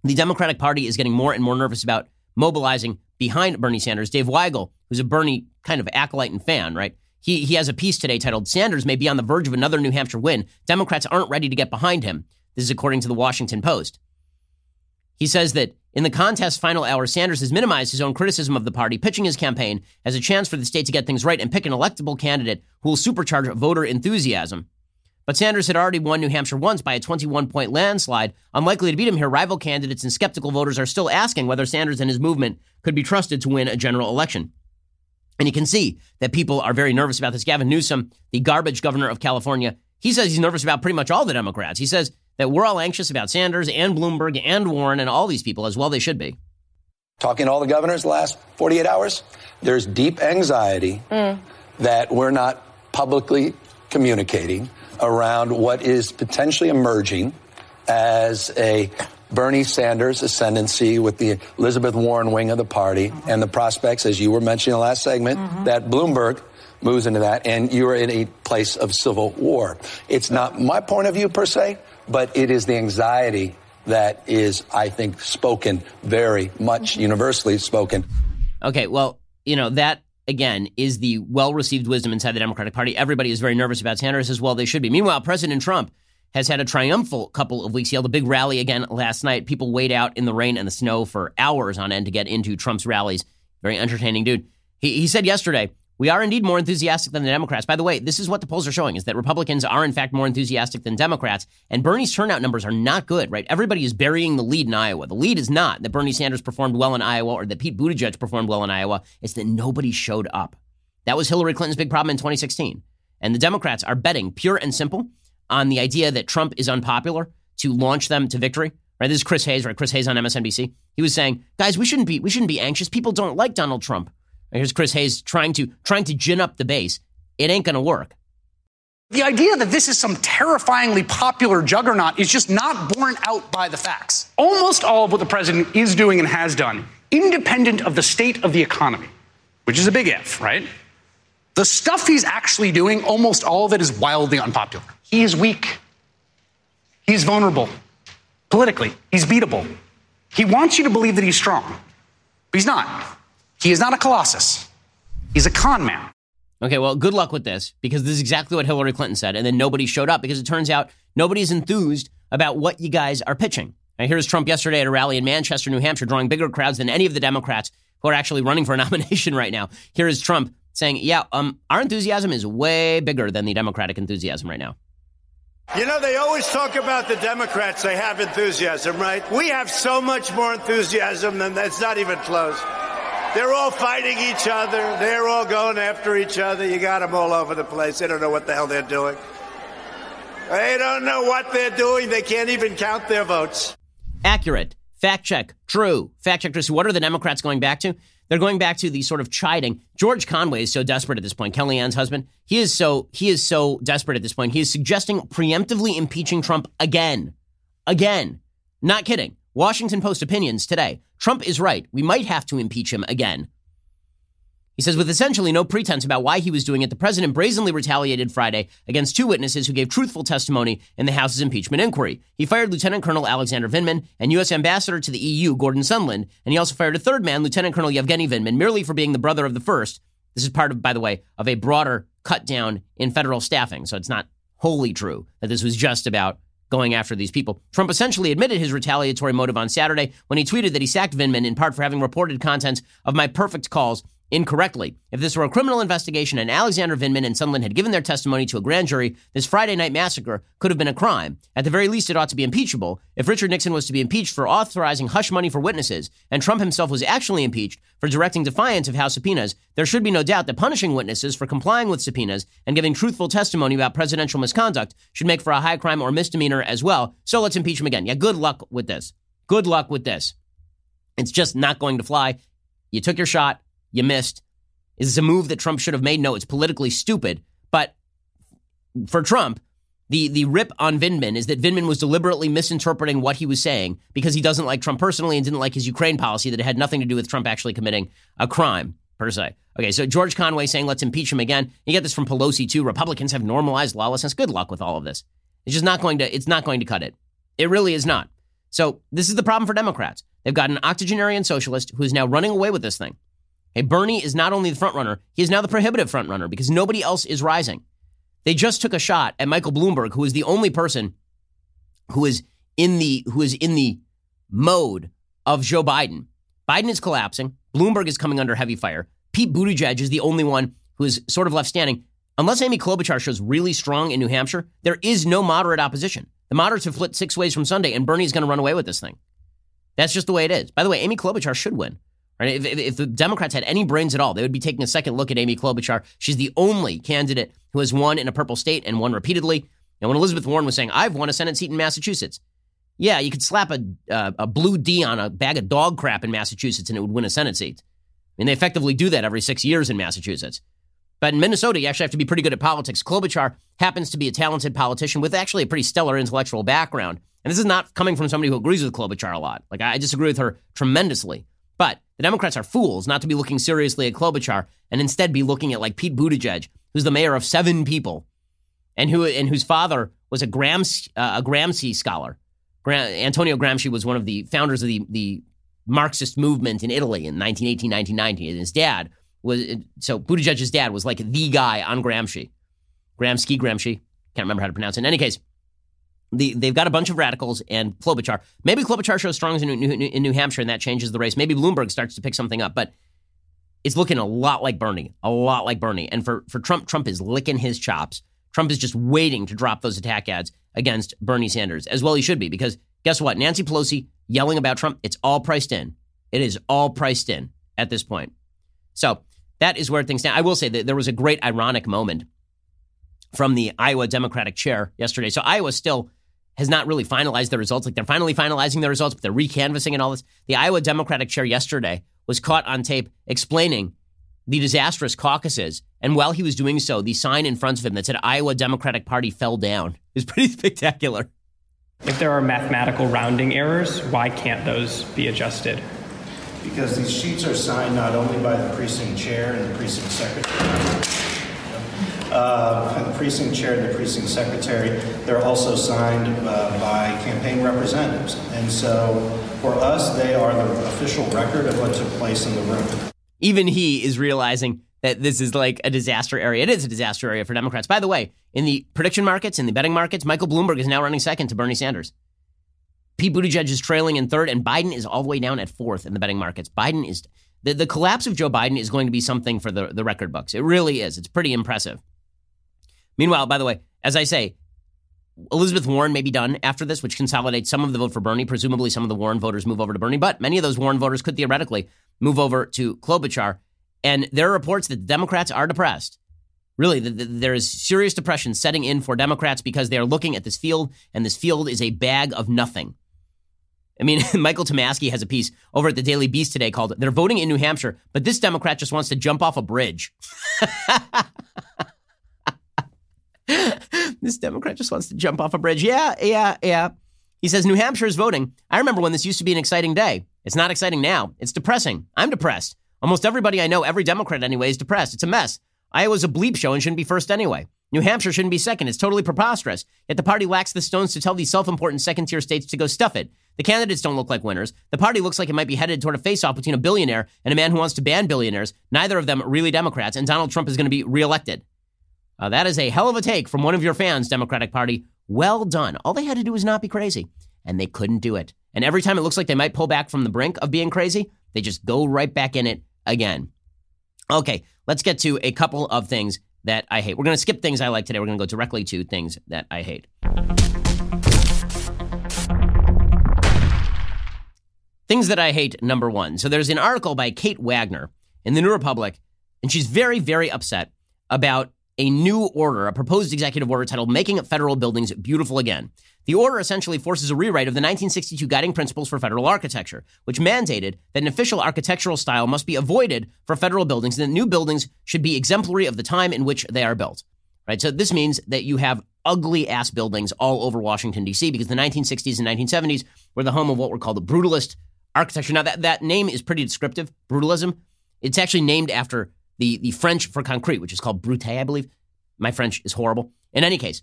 A: the Democratic Party is getting more and more nervous about mobilizing behind Bernie Sanders. Dave Weigel, who's a Bernie kind of acolyte and fan, right? He, he has a piece today titled Sanders may be on the verge of another New Hampshire win. Democrats aren't ready to get behind him. This is according to the Washington Post. He says that in the contest final hour, Sanders has minimized his own criticism of the party, pitching his campaign as a chance for the state to get things right and pick an electable candidate who will supercharge voter enthusiasm. But Sanders had already won New Hampshire once by a 21 point landslide. Unlikely to beat him here, rival candidates and skeptical voters are still asking whether Sanders and his movement could be trusted to win a general election. And you can see that people are very nervous about this. Gavin Newsom, the garbage governor of California, he says he's nervous about pretty much all the Democrats. He says that we're all anxious about Sanders and Bloomberg and Warren and all these people as well they should be.
E: Talking to all the governors the last 48 hours, there's deep anxiety mm. that we're not publicly communicating around what is potentially emerging as a Bernie Sanders ascendancy with the Elizabeth Warren wing of the party mm-hmm. and the prospects, as you were mentioning in the last segment, mm-hmm. that Bloomberg moves into that and you're in a place of civil war. It's not my point of view per se, but it is the anxiety that is, I think, spoken very much mm-hmm. universally spoken.
A: Okay, well, you know, that again is the well received wisdom inside the Democratic Party. Everybody is very nervous about Sanders as well. They should be. Meanwhile, President Trump has had a triumphal couple of weeks. He held a big rally again last night. People wait out in the rain and the snow for hours on end to get into Trump's rallies. Very entertaining dude. He, he said yesterday, we are indeed more enthusiastic than the Democrats. By the way, this is what the polls are showing is that Republicans are in fact more enthusiastic than Democrats, and Bernie's turnout numbers are not good, right? Everybody is burying the lead in Iowa. The lead is not that Bernie Sanders performed well in Iowa or that Pete Buttigieg performed well in Iowa. It's that nobody showed up. That was Hillary Clinton's big problem in 2016. And the Democrats are betting pure and simple on the idea that Trump is unpopular to launch them to victory. Right? This is Chris Hayes, right? Chris Hayes on MSNBC. He was saying, guys, we shouldn't be we shouldn't be anxious. People don't like Donald Trump. Here's Chris Hayes trying to trying to gin up the base. It ain't to work.
F: The idea that this is some terrifyingly popular juggernaut is just not borne out by the facts. Almost all of what the president is doing and has done, independent of the state of the economy, which is a big if, right? The stuff he's actually doing, almost all of it is wildly unpopular. He is weak. He's vulnerable. Politically, he's beatable. He wants you to believe that he's strong, but he's not. He is not a colossus. He's a con man.
A: Okay, well, good luck with this because this is exactly what Hillary Clinton said. And then nobody showed up because it turns out nobody's enthused about what you guys are pitching. Now, here's Trump yesterday at a rally in Manchester, New Hampshire, drawing bigger crowds than any of the Democrats who are actually running for a nomination right now. Here is Trump saying, yeah, um, our enthusiasm is way bigger than the Democratic enthusiasm right now.
G: You know, they always talk about the Democrats, they have enthusiasm, right? We have so much more enthusiasm than that's not even close. They're all fighting each other. They're all going after each other. You got them all over the place. They don't know what the hell they're doing. They don't know what they're doing. They can't even count their votes.
A: Accurate, Fact check, true. Fact check. So what are the Democrats going back to? They're going back to the sort of chiding. George Conway is so desperate at this point. Kellyanne's husband, he is so he is so desperate at this point. He is suggesting preemptively impeaching Trump again, again. Not kidding. Washington Post opinions today. Trump is right. We might have to impeach him again. He says, with essentially no pretense about why he was doing it, the president brazenly retaliated Friday against two witnesses who gave truthful testimony in the House's impeachment inquiry. He fired Lieutenant Colonel Alexander Vindman and U.S. Ambassador to the EU, Gordon Sondland, and he also fired a third man, Lieutenant Colonel Yevgeny Vindman, merely for being the brother of the first. This is part of, by the way, of a broader cut down in federal staffing. So it's not wholly true that this was just about going after these people. Trump essentially admitted his retaliatory motive on Saturday when he tweeted that he sacked Vindman in part for having reported contents of my perfect calls incorrectly. If this were a criminal investigation and Alexander Vindman and Sondland had given their testimony to a grand jury, this Friday night massacre could have been a crime. At the very least, it ought to be impeachable. If Richard Nixon was to be impeached for authorizing hush money for witnesses, and Trump himself was actually impeached for directing defiance of House subpoenas, there should be no doubt that punishing witnesses for complying with subpoenas and giving truthful testimony about presidential misconduct should make for a high crime or misdemeanor as well. So let's impeach him again. Yeah, good luck with this. Good luck with this. It's just not going to fly. You took your shot. You missed. Is this a move that Trump should have made? No, it's politically stupid. But for Trump, the, the rip on Vindman is that Vindman was deliberately misinterpreting what he was saying because he doesn't like Trump personally and didn't like his Ukraine policy that it had nothing to do with Trump actually committing a crime per se. Okay, so George Conway saying let's impeach him again. You get this from Pelosi too. Republicans have normalized lawlessness. Good luck with all of this. It's just not going to it's not going to cut it. It really is not. So this is the problem for Democrats. They've got an octogenarian socialist who is now running away with this thing. Hey, Bernie is not only the front runner, he is now the prohibitive front runner because nobody else is rising. They just took a shot at Michael Bloomberg, who is the only person who is in the who is in the mode of Joe Biden. Biden is collapsing. Bloomberg is coming under heavy fire. Pete Buttigieg is the only one who is sort of left standing. Unless Amy Klobuchar shows really strong in New Hampshire, there is no moderate opposition. The moderates have flipped six ways from Sunday, and Bernie's going to run away with this thing. That's just the way it is. By the way, Amy Klobuchar should win. Right? If, if, the Democrats had any brains at all, they would be taking a second look at Amy Klobuchar. She's the only candidate who has won in a purple state and won repeatedly. And when Elizabeth Warren was saying, I've won a Senate seat in Massachusetts, yeah, you could slap a, uh, a blue D on a bag of dog crap in Massachusetts and it would win a Senate seat. I mean, they effectively do that every six years in Massachusetts. But in Minnesota, you actually have to be pretty good at politics. Klobuchar happens to be a talented politician with actually a pretty stellar intellectual background. And this is not coming from somebody who agrees with Klobuchar a lot. Like, I disagree with her tremendously. But the Democrats are fools not to be looking seriously at Klobuchar and instead be looking at like Pete Buttigieg, who's the mayor of seven people, and who and whose father was a Gramsci, uh, a Gramsci scholar. Antonio Gramsci was one of the founders of the the Marxist movement in Italy in 1918, 1919. And his dad was so Buttigieg's dad was like the guy on Gramsci, Gramsci, Gramsci. Can't remember how to pronounce it. In any case, the, they've got a bunch of radicals and Klobuchar. Maybe Klobuchar shows strong in New, in New Hampshire and that changes the race. Maybe Bloomberg starts to pick something up, but it's looking a lot like Bernie, a lot like Bernie. And for, for Trump, Trump is licking his chops. Trump is just waiting to drop those attack ads against Bernie Sanders, as well he should be, because guess what? Nancy Pelosi yelling about Trump, it's all priced in. It is all priced in at this point. So that is where things stand. I will say that there was a great ironic moment from the Iowa Democratic chair yesterday. So Iowa still has not really finalized the results. Like they're finally finalizing the results, but they're recanvassing and all this. The Iowa Democratic chair yesterday was caught on tape explaining the disastrous caucuses. And while he was doing so, the sign in front of him that said Iowa Democratic Party fell down. It was pretty spectacular.
H: If there are mathematical rounding errors, why can't those be adjusted?
I: Because these sheets are signed not only by the precinct chair and the precinct secretary, uh, the precinct chair and the precinct secretary. They're also signed uh, by campaign representatives. And so for us, they are the official record of what took place in the room.
A: Even he is realizing that this is like a disaster area. It is a disaster area for Democrats. By the way, in the prediction markets, in the betting markets, Michael Bloomberg is now running second to Bernie Sanders. Pete Buttigieg is trailing in third, and Biden is all the way down at fourth in the betting markets. Biden is the, the collapse of Joe Biden is going to be something for the, the record books. It really is. It's pretty impressive. Meanwhile, by the way, as I say, Elizabeth Warren may be done after this, which consolidates some of the vote for Bernie. Presumably, some of the Warren voters move over to Bernie, but many of those Warren voters could theoretically move over to Klobuchar. And there are reports that the Democrats are depressed. Really, the, the, there is serious depression setting in for Democrats because they are looking at this field, and this field is a bag of nothing. I mean, Michael Tomasky has a piece over at the Daily Beast today called They're Voting in New Hampshire, but this Democrat just wants to jump off a bridge. this Democrat just wants to jump off a bridge. Yeah, yeah, yeah. He says New Hampshire is voting. I remember when this used to be an exciting day. It's not exciting now. It's depressing. I'm depressed. Almost everybody I know, every Democrat anyway, is depressed. It's a mess. Iowa's a bleep show and shouldn't be first anyway. New Hampshire shouldn't be second. It's totally preposterous. Yet the party lacks the stones to tell these self important second tier states to go stuff it. The candidates don't look like winners. The party looks like it might be headed toward a face off between a billionaire and a man who wants to ban billionaires, neither of them are really Democrats, and Donald Trump is going to be reelected. Uh, that is a hell of a take from one of your fans, Democratic Party. Well done. All they had to do was not be crazy, and they couldn't do it. And every time it looks like they might pull back from the brink of being crazy, they just go right back in it again. Okay, let's get to a couple of things that I hate. We're going to skip things I like today. We're going to go directly to things that I hate. Things that I hate, number one. So there's an article by Kate Wagner in the New Republic, and she's very, very upset about a new order, a proposed executive order titled Making Federal Buildings Beautiful Again. The order essentially forces a rewrite of the 1962 guiding principles for federal architecture, which mandated that an official architectural style must be avoided for federal buildings and that new buildings should be exemplary of the time in which they are built. Right? So this means that you have ugly ass buildings all over Washington D.C. because the 1960s and 1970s were the home of what were called the brutalist architecture. Now that that name is pretty descriptive, brutalism. It's actually named after the the French for concrete, which is called brute, I believe. My French is horrible. In any case,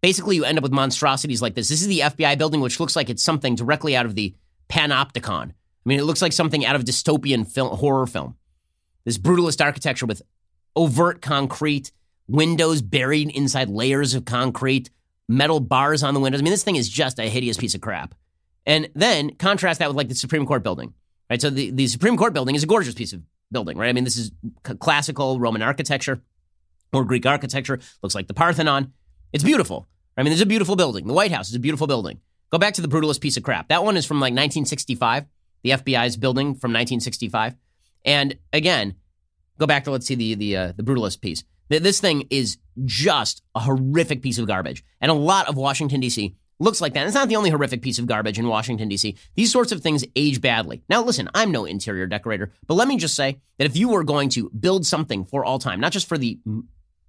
A: basically you end up with monstrosities like this. This is the FBI building, which looks like it's something directly out of the panopticon. I mean, it looks like something out of dystopian film, horror film. This brutalist architecture with overt concrete, windows buried inside layers of concrete, metal bars on the windows. I mean, this thing is just a hideous piece of crap. And then contrast that with like the Supreme Court building, right? So the, the Supreme Court building is a gorgeous piece of building, right? I mean, this is classical Roman architecture or Greek architecture. Looks like the Parthenon. It's beautiful. I mean, there's a beautiful building. The White House is a beautiful building. Go back to the brutalist piece of crap. That one is from like 1965, the FBI's building from 1965. And again, go back to let's see the the uh, the brutalist piece. This thing is just a horrific piece of garbage, and a lot of Washington D.C. looks like that. And it's not the only horrific piece of garbage in Washington D.C. These sorts of things age badly. Now, listen, I'm no interior decorator, but let me just say that if you were going to build something for all time, not just for the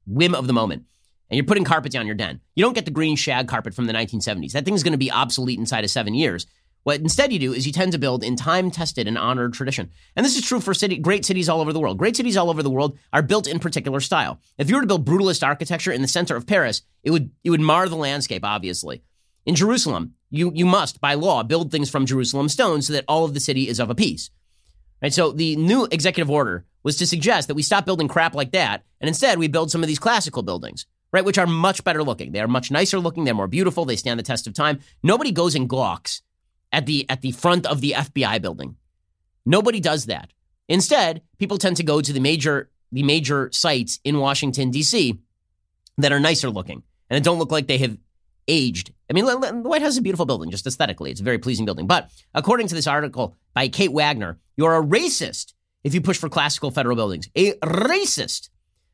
A: whim of the moment, and you're putting carpet down your den. You don't get the green shag carpet from the 1970s. That thing's going to be obsolete inside of seven years. What instead you do is you tend to build in time tested and honored tradition. And this is true for city, great cities all over the world. Great cities all over the world are built in particular style. If you were to build brutalist architecture in the center of Paris, it would, it would mar the landscape, obviously. In Jerusalem, you, you must, by law, build things from Jerusalem stone so that all of the city is of a piece. Right? So the new executive order was to suggest that we stop building crap like that, and instead we build some of these classical buildings right? Which are much better looking. They are much nicer looking. They're more beautiful. They stand the test of time. Nobody goes and gawks at the at the front of the FBI building. Nobody does that. Instead, people tend to go to the major the major sites in Washington D.C. that are nicer looking and it don't look like they have aged. I mean, the White House is a beautiful building, just aesthetically. It's a very pleasing building. But according to this article by Kate Wagner, you're a racist if you push for classical federal buildings. A racist.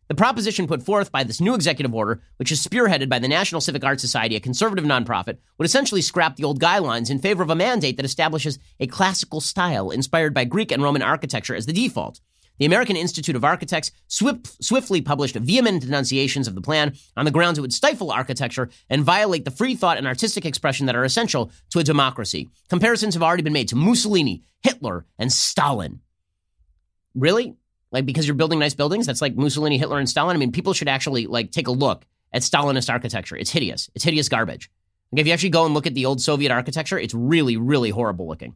A: The proposition put forth by this new executive order, which is spearheaded by the National Civic Arts Society, a conservative nonprofit, would essentially scrap the old guidelines in favor of a mandate that establishes a classical style inspired by Greek and Roman architecture as the default. The American Institute of Architects swift, swiftly published vehement denunciations of the plan on the grounds it would stifle architecture and violate the free thought and artistic expression that are essential to a democracy. Comparisons have already been made to Mussolini, Hitler, and Stalin. Really? Like because you're building nice buildings, that's like Mussolini, Hitler, and Stalin. I mean, people should actually like take a look at Stalinist architecture. It's hideous. It's hideous garbage. Like if you actually go and look at the old Soviet architecture, it's really, really horrible looking.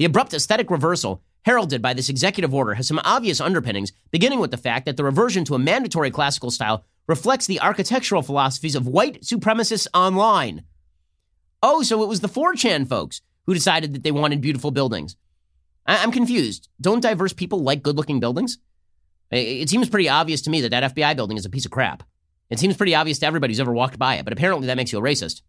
A: The abrupt aesthetic reversal heralded by this executive order has some obvious underpinnings, beginning with the fact that the reversion to a mandatory classical style reflects the architectural philosophies of white supremacists online. Oh, so it was the 4chan folks who decided that they wanted beautiful buildings. I- am confused. Don't diverse people like good looking buildings? It seems pretty obvious to me that that FBI building is a piece of crap. It seems pretty obvious to everybody who's ever walked by it, but apparently that makes you a racist.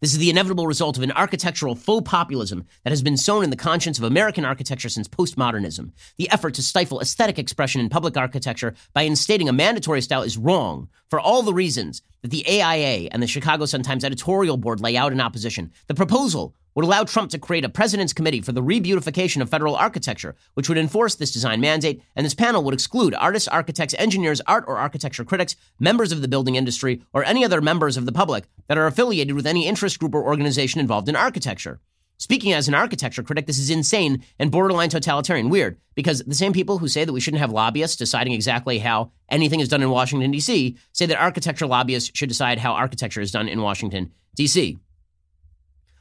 A: This is the inevitable result of an architectural faux populism that has been sown in the conscience of American architecture since postmodernism. The effort to stifle aesthetic expression in public architecture by instating a mandatory style is wrong for all the reasons that the AIA and the Chicago Sun-Times editorial board lay out in opposition. The proposal would allow Trump to create a president's committee for the rebeautification of federal architecture, which would enforce this design mandate, and this panel would exclude artists, architects, engineers, art or architecture critics, members of the building industry, or any other members of the public that are affiliated with any interest group or organization involved in architecture. Speaking as an architecture critic, this is insane and borderline totalitarian. Weird, because the same people who say that we shouldn't have lobbyists deciding exactly how anything is done in Washington, D.C., say that architecture lobbyists should decide how architecture is done in Washington, D.C.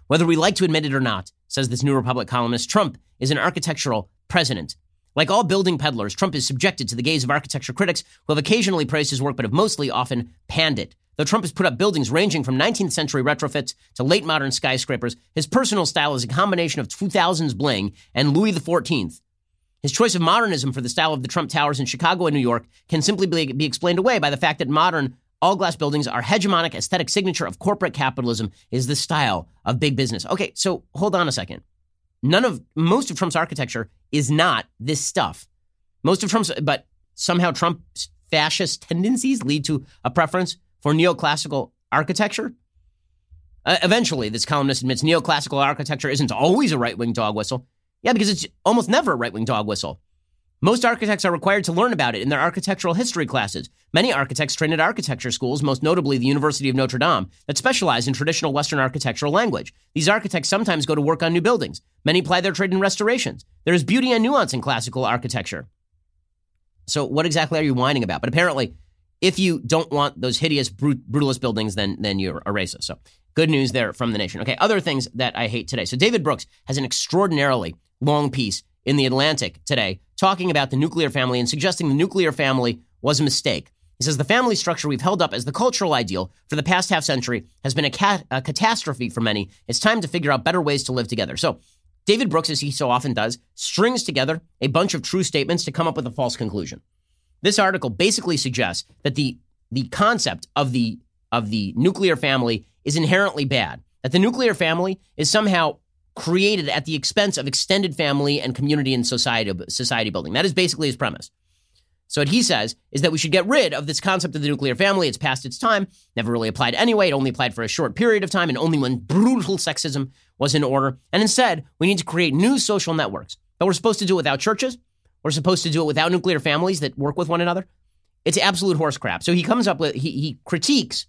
A: Whether we like to admit it or not, says this New Republic columnist, Trump is an architectural president. Like all building peddlers, Trump is subjected to the gaze of architecture critics who have occasionally praised his work but have mostly often panned it. Though Trump has put up buildings ranging from 19th century retrofits to late modern skyscrapers, his personal style is a combination of 2000s bling and Louis XIV. His choice of modernism for the style of the Trump Towers in Chicago and New York can simply be explained away by the fact that modern all glass buildings are hegemonic aesthetic signature of corporate capitalism is the style of big business. Okay, so hold on a second. None of most of Trump's architecture is not this stuff. Most of Trump's but somehow Trump's fascist tendencies lead to a preference for neoclassical architecture? Uh, eventually, this columnist admits neoclassical architecture isn't always a right wing dog whistle. Yeah, because it's almost never a right wing dog whistle. Most architects are required to learn about it in their architectural history classes. Many architects train at architecture schools, most notably the University of Notre Dame, that specialize in traditional Western architectural language. These architects sometimes go to work on new buildings. Many ply their trade in restorations. There is beauty and nuance in classical architecture. So, what exactly are you whining about? But apparently, if you don't want those hideous, brut- brutalist buildings, then then you're a racist. So good news there from the nation. Okay, other things that I hate today. So David Brooks has an extraordinarily long piece in the Atlantic today talking about the nuclear family and suggesting the nuclear family was a mistake. He says the family structure we've held up as the cultural ideal for the past half century has been a, a catastrophe for many. It's time to figure out better ways to live together. So David Brooks, as he so often does, strings together a bunch of true statements to come up with a false conclusion. This article basically suggests that the the concept of the of the nuclear family is inherently bad. That the nuclear family is somehow created at the expense of extended family and community and society society building. That is basically his premise. So what he says is that we should get rid of this concept of the nuclear family. It's past its time, never really applied anyway. It only applied for a short period of time and only when brutal sexism was in order. And instead, we need to create new social networks. But we're supposed to do it without churches. We're supposed to do it without nuclear families that work with one another. It's absolute horse crap. So he comes up with, he, he critiques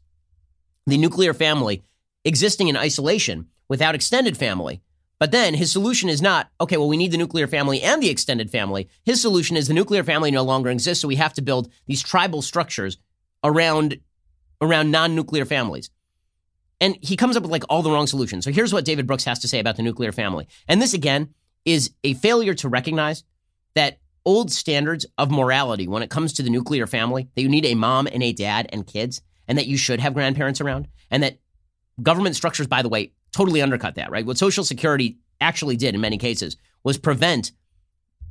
A: the nuclear family existing in isolation without extended family. But then his solution is not, okay, well, we need the nuclear family and the extended family. His solution is the nuclear family no longer exists, so we have to build these tribal structures around, around non nuclear families. And he comes up with like all the wrong solutions. So here's what David Brooks has to say about the nuclear family. And this, again, is a failure to recognize that old standards of morality when it comes to the nuclear family, that you need a mom and a dad and kids, and that you should have grandparents around, and that government structures, by the way, totally undercut that, right? What Social Security actually did in many cases was prevent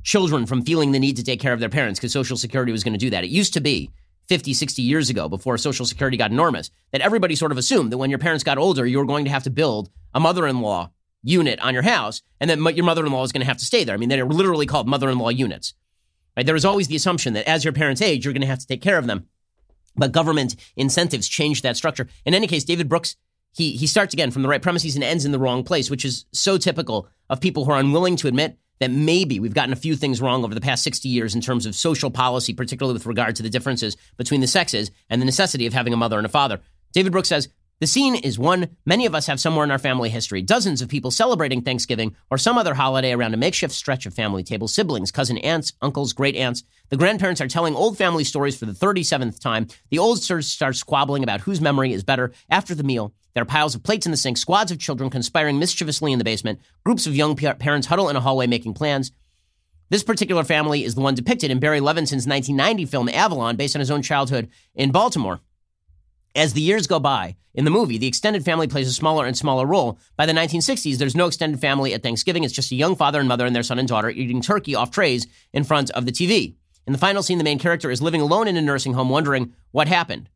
A: children from feeling the need to take care of their parents because Social Security was going to do that. It used to be 50, 60 years ago, before Social Security got enormous, that everybody sort of assumed that when your parents got older, you were going to have to build a mother in law unit on your house, and then your mother-in-law is going to have to stay there. I mean, they're literally called mother-in-law units. Right? There is always the assumption that as your parents age, you're going to have to take care of them. But government incentives change that structure. In any case, David Brooks, he he starts again from the right premises and ends in the wrong place, which is so typical of people who are unwilling to admit that maybe we've gotten a few things wrong over the past 60 years in terms of social policy, particularly with regard to the differences between the sexes and the necessity of having a mother and a father. David Brooks says, the scene is one many of us have somewhere in our family history. Dozens of people celebrating Thanksgiving or some other holiday around a makeshift stretch of family tables, siblings, cousin aunts, uncles, great aunts. The grandparents are telling old family stories for the 37th time. The oldsters start squabbling about whose memory is better. After the meal, there are piles of plates in the sink, squads of children conspiring mischievously in the basement, groups of young parents huddle in a hallway making plans. This particular family is the one depicted in Barry Levinson's 1990 film Avalon, based on his own childhood in Baltimore. As the years go by, in the movie, the extended family plays a smaller and smaller role. By the 1960s, there's no extended family at Thanksgiving. It's just a young father and mother and their son and daughter eating turkey off trays in front of the TV. In the final scene, the main character is living alone in a nursing home, wondering what happened.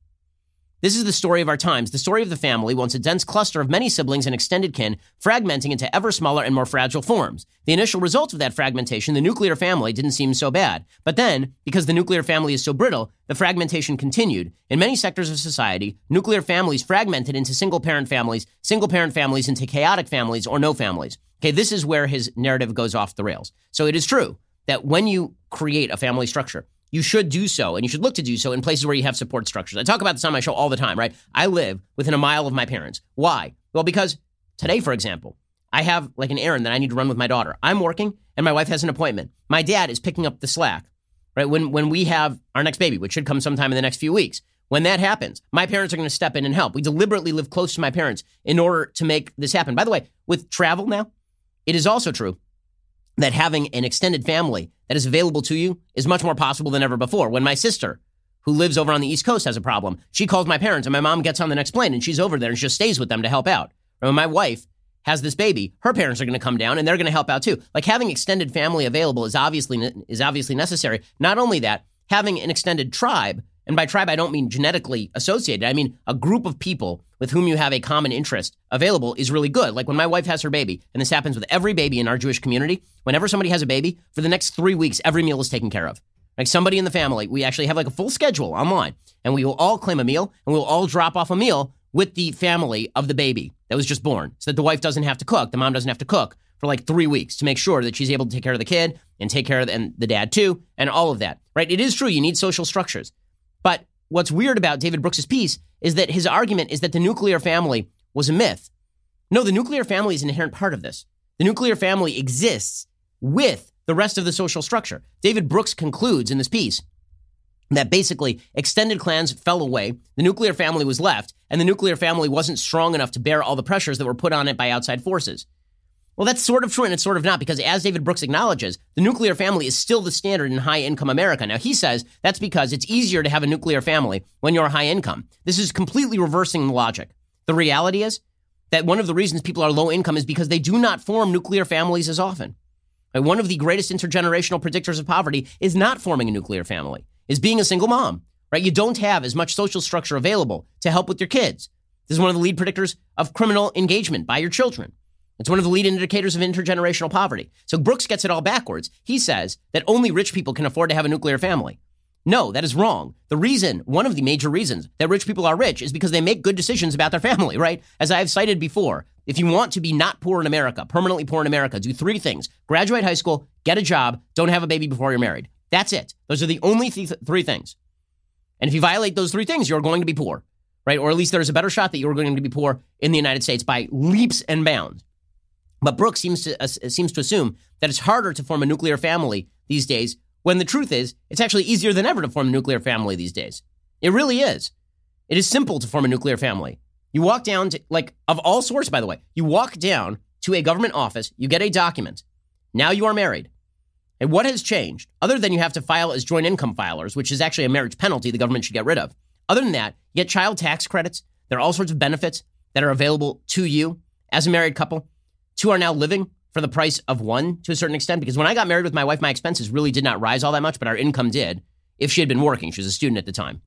A: This is the story of our times, the story of the family, once a dense cluster of many siblings and extended kin, fragmenting into ever smaller and more fragile forms. The initial result of that fragmentation, the nuclear family, didn't seem so bad. But then, because the nuclear family is so brittle, the fragmentation continued. In many sectors of society, nuclear families fragmented into single parent families, single parent families into chaotic families or no families. Okay, this is where his narrative goes off the rails. So it is true that when you create a family structure, you should do so and you should look to do so in places where you have support structures. I talk about this on my show all the time, right? I live within a mile of my parents. Why? Well, because today, for example, I have like an errand that I need to run with my daughter. I'm working and my wife has an appointment. My dad is picking up the slack, right? When, when we have our next baby, which should come sometime in the next few weeks, when that happens, my parents are going to step in and help. We deliberately live close to my parents in order to make this happen. By the way, with travel now, it is also true that having an extended family that is available to you is much more possible than ever before. When my sister, who lives over on the East Coast, has a problem, she calls my parents and my mom gets on the next plane and she's over there and she just stays with them to help out. When my wife has this baby, her parents are going to come down and they're going to help out too. Like having extended family available is obviously is obviously necessary. Not only that, having an extended tribe and by tribe, I don't mean genetically associated. I mean a group of people with whom you have a common interest available is really good. Like when my wife has her baby, and this happens with every baby in our Jewish community, whenever somebody has a baby, for the next three weeks, every meal is taken care of. Like somebody in the family, we actually have like a full schedule online, and we will all claim a meal, and we will all drop off a meal with the family of the baby that was just born so that the wife doesn't have to cook, the mom doesn't have to cook for like three weeks to make sure that she's able to take care of the kid and take care of the, and the dad too, and all of that, right? It is true, you need social structures. But what's weird about David Brooks's piece is that his argument is that the nuclear family was a myth. No, the nuclear family is an inherent part of this. The nuclear family exists with the rest of the social structure. David Brooks concludes in this piece that basically extended clans fell away, the nuclear family was left, and the nuclear family wasn't strong enough to bear all the pressures that were put on it by outside forces. Well, that's sort of true and it's sort of not because, as David Brooks acknowledges, the nuclear family is still the standard in high income America. Now, he says that's because it's easier to have a nuclear family when you're high income. This is completely reversing the logic. The reality is that one of the reasons people are low income is because they do not form nuclear families as often. One of the greatest intergenerational predictors of poverty is not forming a nuclear family, is being a single mom, right? You don't have as much social structure available to help with your kids. This is one of the lead predictors of criminal engagement by your children. It's one of the lead indicators of intergenerational poverty. So Brooks gets it all backwards. He says that only rich people can afford to have a nuclear family. No, that is wrong. The reason, one of the major reasons that rich people are rich is because they make good decisions about their family, right? As I have cited before, if you want to be not poor in America, permanently poor in America, do three things graduate high school, get a job, don't have a baby before you're married. That's it. Those are the only th- three things. And if you violate those three things, you're going to be poor, right? Or at least there's a better shot that you're going to be poor in the United States by leaps and bounds. But Brooks seems to uh, seems to assume that it's harder to form a nuclear family these days. When the truth is, it's actually easier than ever to form a nuclear family these days. It really is. It is simple to form a nuclear family. You walk down to like of all sorts, by the way. You walk down to a government office. You get a document. Now you are married. And what has changed, other than you have to file as joint income filers, which is actually a marriage penalty the government should get rid of? Other than that, you get child tax credits. There are all sorts of benefits that are available to you as a married couple. Two are now living for the price of one to a certain extent because when I got married with my wife, my expenses really did not rise all that much, but our income did if she had been working. She was a student at the time.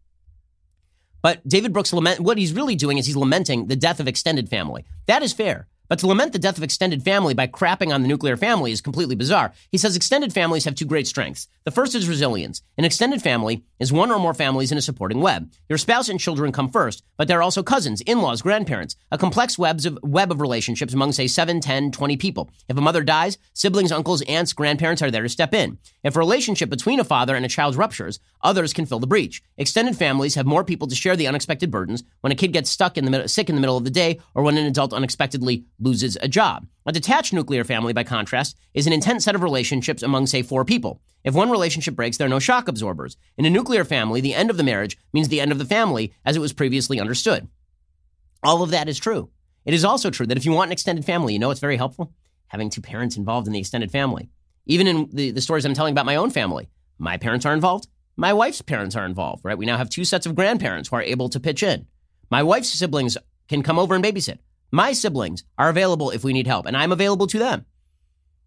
A: But David Brooks lament what he's really doing is he's lamenting the death of extended family. That is fair. But to lament the death of extended family by crapping on the nuclear family is completely bizarre. He says extended families have two great strengths. The first is resilience. An extended family is one or more families in a supporting web. Your spouse and children come first, but there are also cousins, in-laws, grandparents, a complex webs of, web of relationships among, say, 7, 10, 20 people. If a mother dies, siblings, uncles, aunts, grandparents are there to step in. If a relationship between a father and a child ruptures, others can fill the breach. Extended families have more people to share the unexpected burdens when a kid gets stuck in the sick in the middle of the day or when an adult unexpectedly loses a job. A detached nuclear family, by contrast, is an intense set of relationships among, say, four people. If one relationship breaks, there are no shock absorbers. In a nuclear family, the end of the marriage means the end of the family as it was previously understood. All of that is true. It is also true that if you want an extended family, you know it's very helpful? Having two parents involved in the extended family. Even in the, the stories I'm telling about my own family, my parents are involved, my wife's parents are involved, right? We now have two sets of grandparents who are able to pitch in. My wife's siblings can come over and babysit. My siblings are available if we need help, and I'm available to them.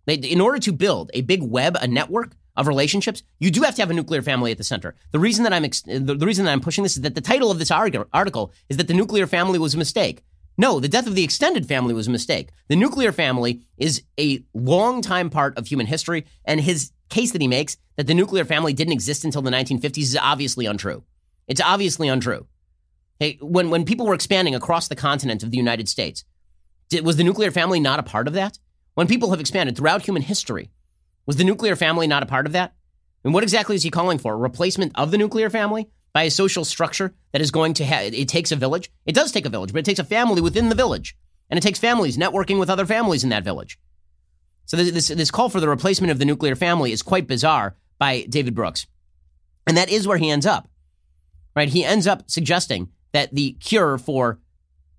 A: In order to build a big web, a network of relationships, you do have to have a nuclear family at the center. The reason that I'm ex- the, reason that I'm pushing this is that the title of this article is that the nuclear family was a mistake. No, the death of the extended family was a mistake. The nuclear family is a long-time part of human history, and his case that he makes that the nuclear family didn't exist until the 1950s is obviously untrue. It's obviously untrue. Hey, when, when people were expanding across the continent of the United States, did, was the nuclear family not a part of that? When people have expanded throughout human history, was the nuclear family not a part of that? And what exactly is he calling for? A replacement of the nuclear family by a social structure that is going to have, it takes a village. It does take a village, but it takes a family within the village. And it takes families networking with other families in that village. So this, this, this call for the replacement of the nuclear family is quite bizarre by David Brooks. And that is where he ends up, right? He ends up suggesting that the cure for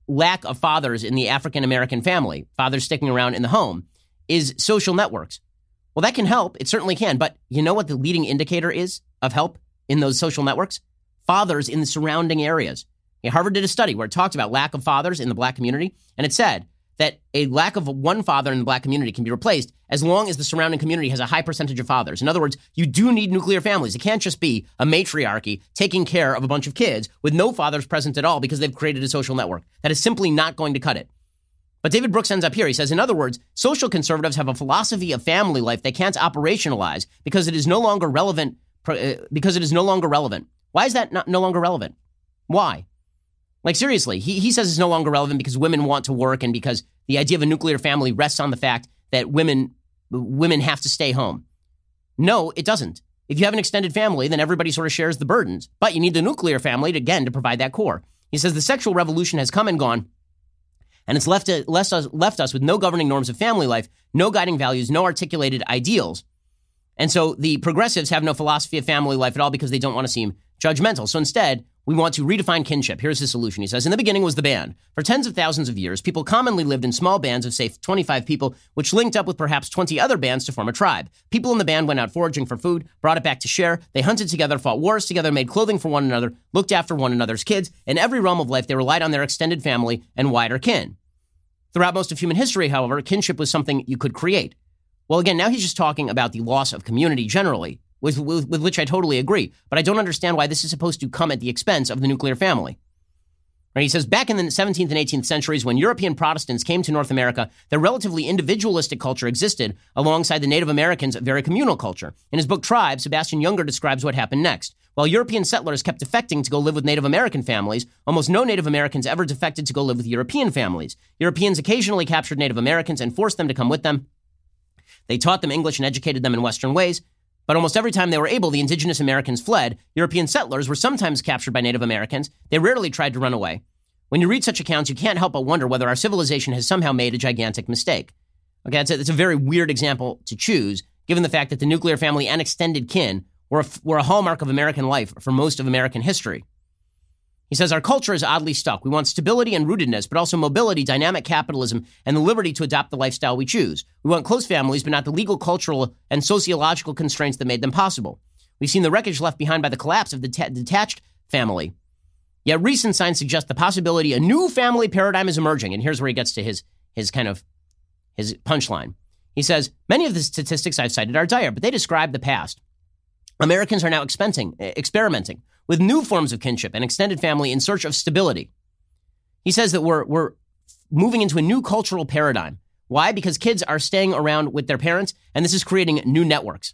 A: lack of fathers in the African American family, fathers sticking around in the home, is social networks. Well, that can help. It certainly can. But you know what the leading indicator is of help in those social networks? Fathers in the surrounding areas. Harvard did a study where it talked about lack of fathers in the black community, and it said that a lack of one father in the black community can be replaced as long as the surrounding community has a high percentage of fathers. In other words, you do need nuclear families. It can't just be a matriarchy taking care of a bunch of kids with no fathers present at all because they've created a social network. That is simply not going to cut it. But David Brooks ends up here. He says, in other words, social conservatives have a philosophy of family life they can't operationalize because it is no longer relevant. Uh, because it is no longer relevant. Why is that not, no longer relevant? Why? Like seriously, he he says it's no longer relevant because women want to work and because the idea of a nuclear family rests on the fact that women women have to stay home. No, it doesn't. If you have an extended family, then everybody sort of shares the burdens. But you need the nuclear family to, again to provide that core. He says the sexual revolution has come and gone, and it's left, left, us, left us with no governing norms of family life, no guiding values, no articulated ideals. And so the progressives have no philosophy of family life at all because they don't want to seem judgmental. So instead, we want to redefine kinship. Here's his solution. He says, In the beginning was the band. For tens of thousands of years, people commonly lived in small bands of, say, 25 people, which linked up with perhaps 20 other bands to form a tribe. People in the band went out foraging for food, brought it back to share. They hunted together, fought wars together, made clothing for one another, looked after one another's kids. In every realm of life, they relied on their extended family and wider kin. Throughout most of human history, however, kinship was something you could create. Well, again, now he's just talking about the loss of community generally with, with, with which I totally agree. But I don't understand why this is supposed to come at the expense of the nuclear family. He says back in the 17th and 18th centuries, when European Protestants came to North America, their relatively individualistic culture existed alongside the Native Americans' very communal culture. In his book Tribe, Sebastian Junger describes what happened next. While European settlers kept defecting to go live with Native American families, almost no Native Americans ever defected to go live with European families. Europeans occasionally captured Native Americans and forced them to come with them. They taught them English and educated them in Western ways, but almost every time they were able, the indigenous Americans fled. European settlers were sometimes captured by Native Americans. They rarely tried to run away. When you read such accounts, you can't help but wonder whether our civilization has somehow made a gigantic mistake. Okay, it's a, it's a very weird example to choose, given the fact that the nuclear family and extended kin were a, were a hallmark of American life for most of American history. He says our culture is oddly stuck. We want stability and rootedness, but also mobility, dynamic capitalism, and the liberty to adopt the lifestyle we choose. We want close families, but not the legal, cultural, and sociological constraints that made them possible. We've seen the wreckage left behind by the collapse of the detached family. Yet recent signs suggest the possibility a new family paradigm is emerging. And here's where he gets to his his kind of his punchline. He says, Many of the statistics I've cited are dire, but they describe the past. Americans are now expensing, experimenting with new forms of kinship and extended family in search of stability. He says that we're, we're moving into a new cultural paradigm. Why? Because kids are staying around with their parents, and this is creating new networks.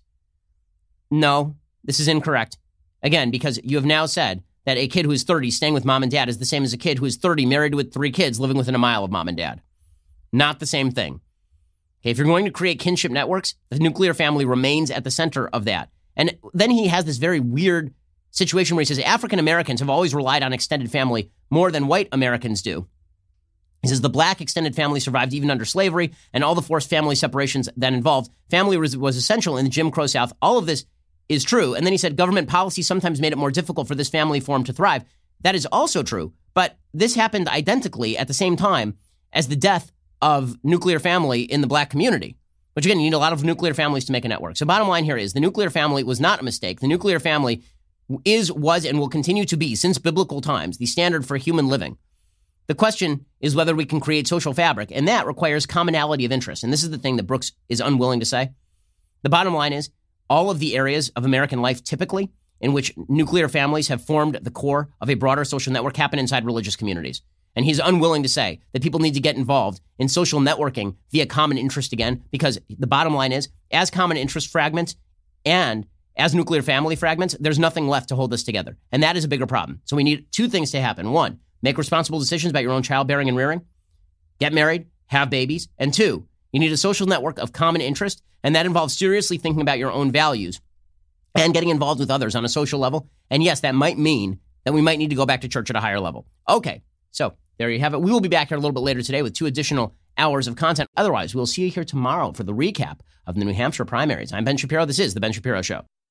A: No, this is incorrect. Again, because you have now said that a kid who is 30 staying with mom and dad is the same as a kid who is 30 married with three kids living within a mile of mom and dad. Not the same thing. Okay, if you're going to create kinship networks, the nuclear family remains at the center of that. And then he has this very weird situation where he says African Americans have always relied on extended family more than white Americans do. He says the black extended family survived even under slavery and all the forced family separations that involved. Family was, was essential in the Jim Crow South. All of this is true. And then he said government policy sometimes made it more difficult for this family form to thrive. That is also true. But this happened identically at the same time as the death of nuclear family in the black community. Which again, you need a lot of nuclear families to make a network. So bottom line here is the nuclear family was not a mistake. The nuclear family is, was, and will continue to be, since biblical times, the standard for human living. The question is whether we can create social fabric, and that requires commonality of interest. And this is the thing that Brooks is unwilling to say. The bottom line is all of the areas of American life typically in which nuclear families have formed the core of a broader social network happen inside religious communities. And he's unwilling to say that people need to get involved in social networking via common interest again, because the bottom line is, as common interest fragments and as nuclear family fragments, there's nothing left to hold us together. And that is a bigger problem. So we need two things to happen. One, make responsible decisions about your own childbearing and rearing, get married, have babies. And two, you need a social network of common interest, and that involves seriously thinking about your own values and getting involved with others on a social level. And yes, that might mean that we might need to go back to church at a higher level. Okay, so there you have it. We will be back here a little bit later today with two additional hours of content. Otherwise, we'll see you here tomorrow for the recap of the New Hampshire primaries. I'm Ben Shapiro. This is The Ben Shapiro Show.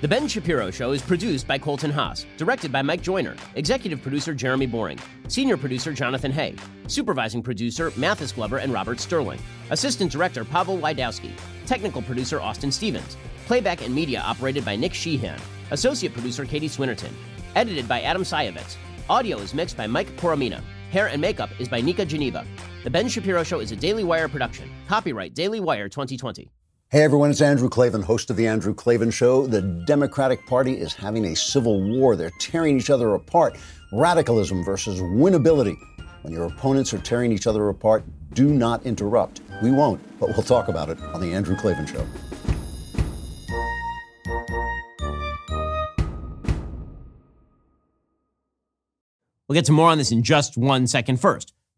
A: The Ben Shapiro Show is produced by Colton Haas, directed by Mike Joyner, executive producer Jeremy Boring, senior producer Jonathan Hay, supervising producer Mathis Glover and Robert Sterling, assistant director Pavel Wydowski, technical producer Austin Stevens, playback and media operated by Nick Sheehan, associate producer Katie Swinnerton, edited by Adam Sayevitz. Audio is mixed by Mike Coromina. Hair and makeup is by Nika Geneva. The Ben Shapiro Show is a Daily Wire production. Copyright Daily Wire 2020.
J: Hey everyone, it's Andrew Klavan, host of The Andrew Klavan Show. The Democratic Party is having a civil war. They're tearing each other apart. Radicalism versus winnability. When your opponents are tearing each other apart, do not interrupt. We won't, but we'll talk about it on The Andrew Klavan Show.
A: We'll get to more on this in just one second first.